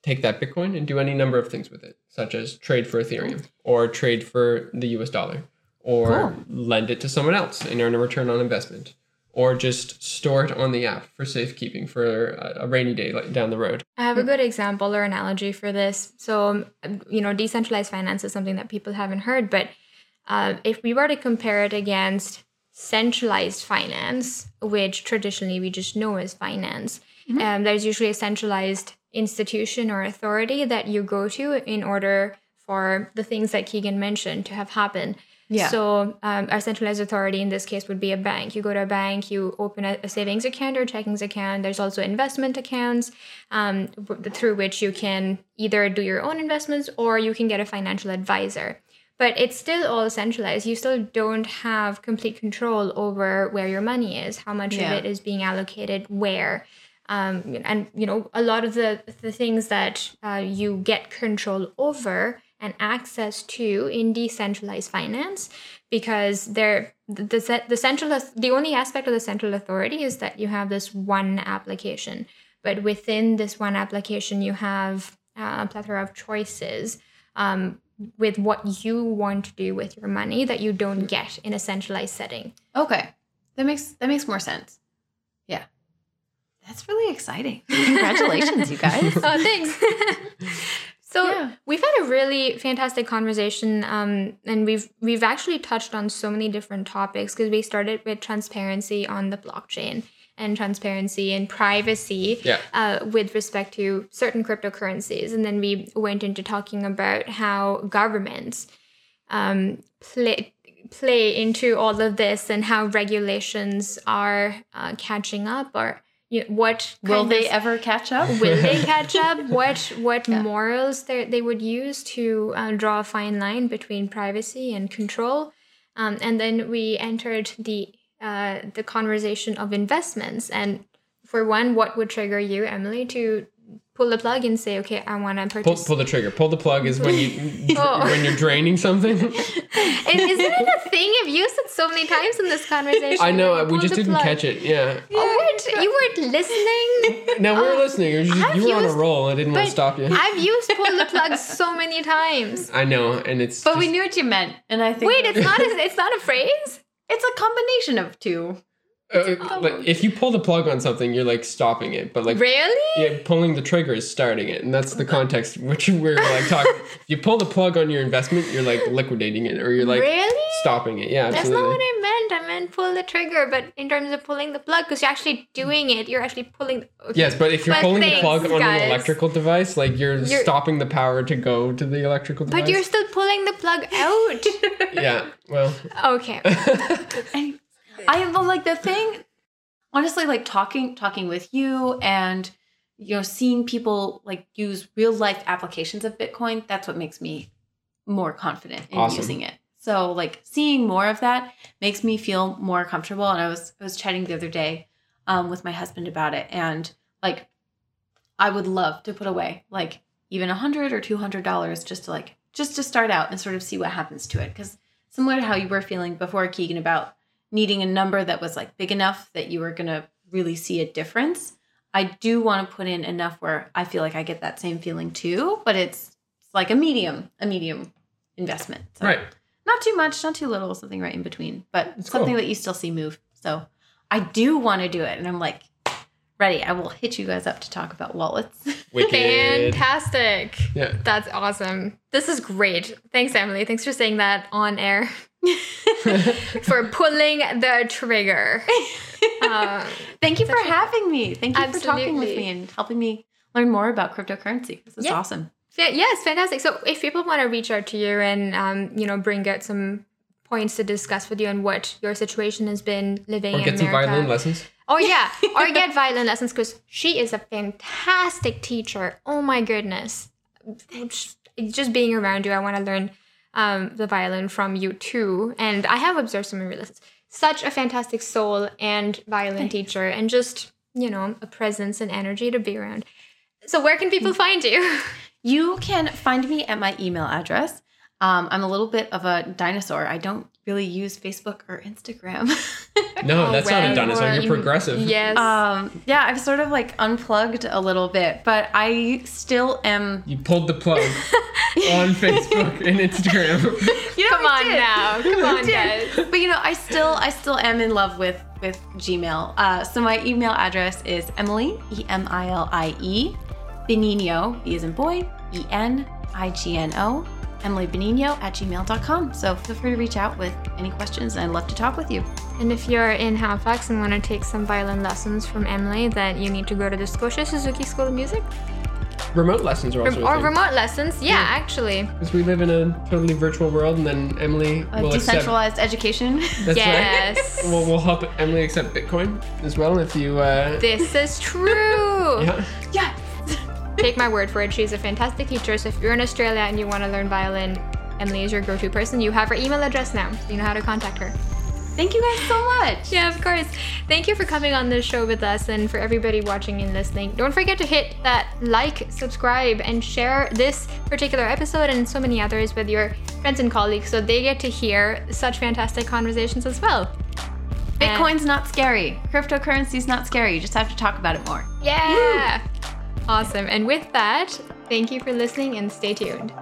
take that Bitcoin and do any number of things with it, such as trade for Ethereum or trade for the US dollar or Cool. lend it to someone else and earn a return on investment or just store it on the app for safekeeping for a, a rainy day like down the road. I have a good example or analogy for this. So, um, you know, decentralized finance is something that people haven't heard, but uh, if we were to compare it against centralized finance, which traditionally we just know as finance, um, there's usually a centralized institution or authority that you go to in order for the things that Keegan mentioned to have happen. Yeah. So um, our centralized authority in this case would be a bank. You go to a bank, you open a, a savings account or a checkings account. There's also investment accounts um, w- through which you can either do your own investments or you can get a financial advisor. But it's still all centralized. You still don't have complete control over where your money is, how much Yeah. of it is being allocated where. Um, and you know a lot of the the things that uh, you get control over and access to in decentralized finance because they're the the, ce- the central the only aspect of the central authority is that you have this one application but within this one application you have uh, a plethora of choices um, with what you want to do with your money that you don't get in a centralized setting Okay. That makes that makes more sense. Yeah. That's really exciting. Congratulations, you guys. oh, thanks. so Yeah. we've had a really fantastic conversation, um, and we've we've actually touched on so many different topics because we started with transparency on the blockchain and transparency and privacy Yeah. uh, with respect to certain cryptocurrencies, and then we went into talking about how governments um, play play into all of this and how regulations are uh, catching up or you know, what Will they of- ever catch up? will they catch up what what Yeah. morals they, they would use to uh, draw a fine line between privacy and control um, and then we entered the uh, the conversation of investments and for one what would trigger you emilie to pull the plug and say okay i want to Pull, purchase pull the trigger. Pull the plug is when you Oh. when you're draining something. and isn't it a thing you've used it so many times in this conversation I know You we just didn't plug. catch it. Yeah. oh what you weren't listening No, we were oh, listening. You were, just, you were on a roll. I didn't want to stop you. i've used pull the plug so many times I know, and it's. But we knew what you meant, and I think Wait, it's not a, it's not a phrase? it's a combination of two. Uh, like, if you pull the plug on something, you're like stopping it, but like Really? yeah, pulling the trigger is starting it, and that's the context which we're like talking. if you pull the plug on your investment, you're like liquidating it, or you're like really? stopping it. Yeah, That's not what I meant. I meant pull the trigger, but in terms of pulling the plug, because you're actually doing it, you're actually pulling. Okay. Yes, but if you're But pulling the thanks, plug on guys. an electrical device, like you're, You're- stopping the power to go to the electrical device. But you're still pulling the plug out. yeah. Well, okay. And I am like the thing, honestly, like talking talking with you and you know seeing people like use real life applications of Bitcoin. That's what makes me more confident in Awesome. using it. So like seeing more of that makes me feel more comfortable. And I was I was chatting the other day um, with my husband about it, and like I would love to put away like even a hundred or two hundred dollars just to like just to start out and sort of see what happens to it. Because similar to how you were feeling before, Keegan, about needing a number that was like big enough that you were gonna really see a difference. I do want to put in enough where I feel like I get that same feeling too, but it's, it's like a medium, a medium investment. So right. not too much, not too little, something right in between, but That's something cool. that you still see move. So I do want to do it. And I'm like ready. I will hit you guys up to talk about wallets. Fantastic. Yeah. That's awesome. This is great. Thanks, Emilie. Thanks for saying that on air. for pulling the trigger. Um, Thank you for having me. Thank you for talking with me and helping me learn more about cryptocurrency. This is Yeah. awesome. fa- yes, fantastic. So if people want to reach out to you and um, you know bring out some points to discuss with you and what your situation has been living Or in get some America. violin lessons. Oh yeah, or get violin lessons because she is a fantastic teacher. Oh my goodness, just being around you, I want to learn um, the violin from you too. And I have observed some of your lessons. Such a fantastic soul and violin teacher, and just you know a presence and energy to be around. So where can people find you? You can find me at my email address. Um, I'm a little bit of a dinosaur. I don't really use Facebook or Instagram. No, that's not a well, dinosaur. You're progressive. yes. um, yeah, I've sort of like unplugged a little bit, but I still am. You pulled the plug on Facebook and Instagram. You know, Come on did. now. Come on, did. guys. But you know, I still, I still am in love with with Gmail. Uh, so my email address is Emilie E M I L I E Benigno B as in boy E N I G N O Emilie Benigno at gmail.com. So feel free to reach out with any questions, I'd love to talk with you. And if you're in Halifax and want to take some violin lessons from Emilie, then you need to go to the Scotia Suzuki School of Music. Remote lessons are also or a thing. remote lessons. Yeah, Yeah. actually. Because we live in a totally virtual world, and then Emilie A will accept. decentralized education. That's Yes. right. We'll, we'll help Emilie accept Bitcoin as well if you. Uh, This is true. yeah. yeah. Take my word for it. She's a fantastic teacher. So if you're in Australia and you want to learn violin, Emilie is your go-to person. You have her email address now. So you know how to contact her. Thank you guys so much. Yeah, of course. Thank you for coming on this show with us and for everybody watching and listening. Don't forget to hit that like, subscribe, and share this particular episode and so many others with your friends and colleagues so they get to hear such fantastic conversations as well. Bitcoin's not scary. Cryptocurrency's not scary. You just have to talk about it more. Yeah! Awesome. And with that, thank you for listening and stay tuned.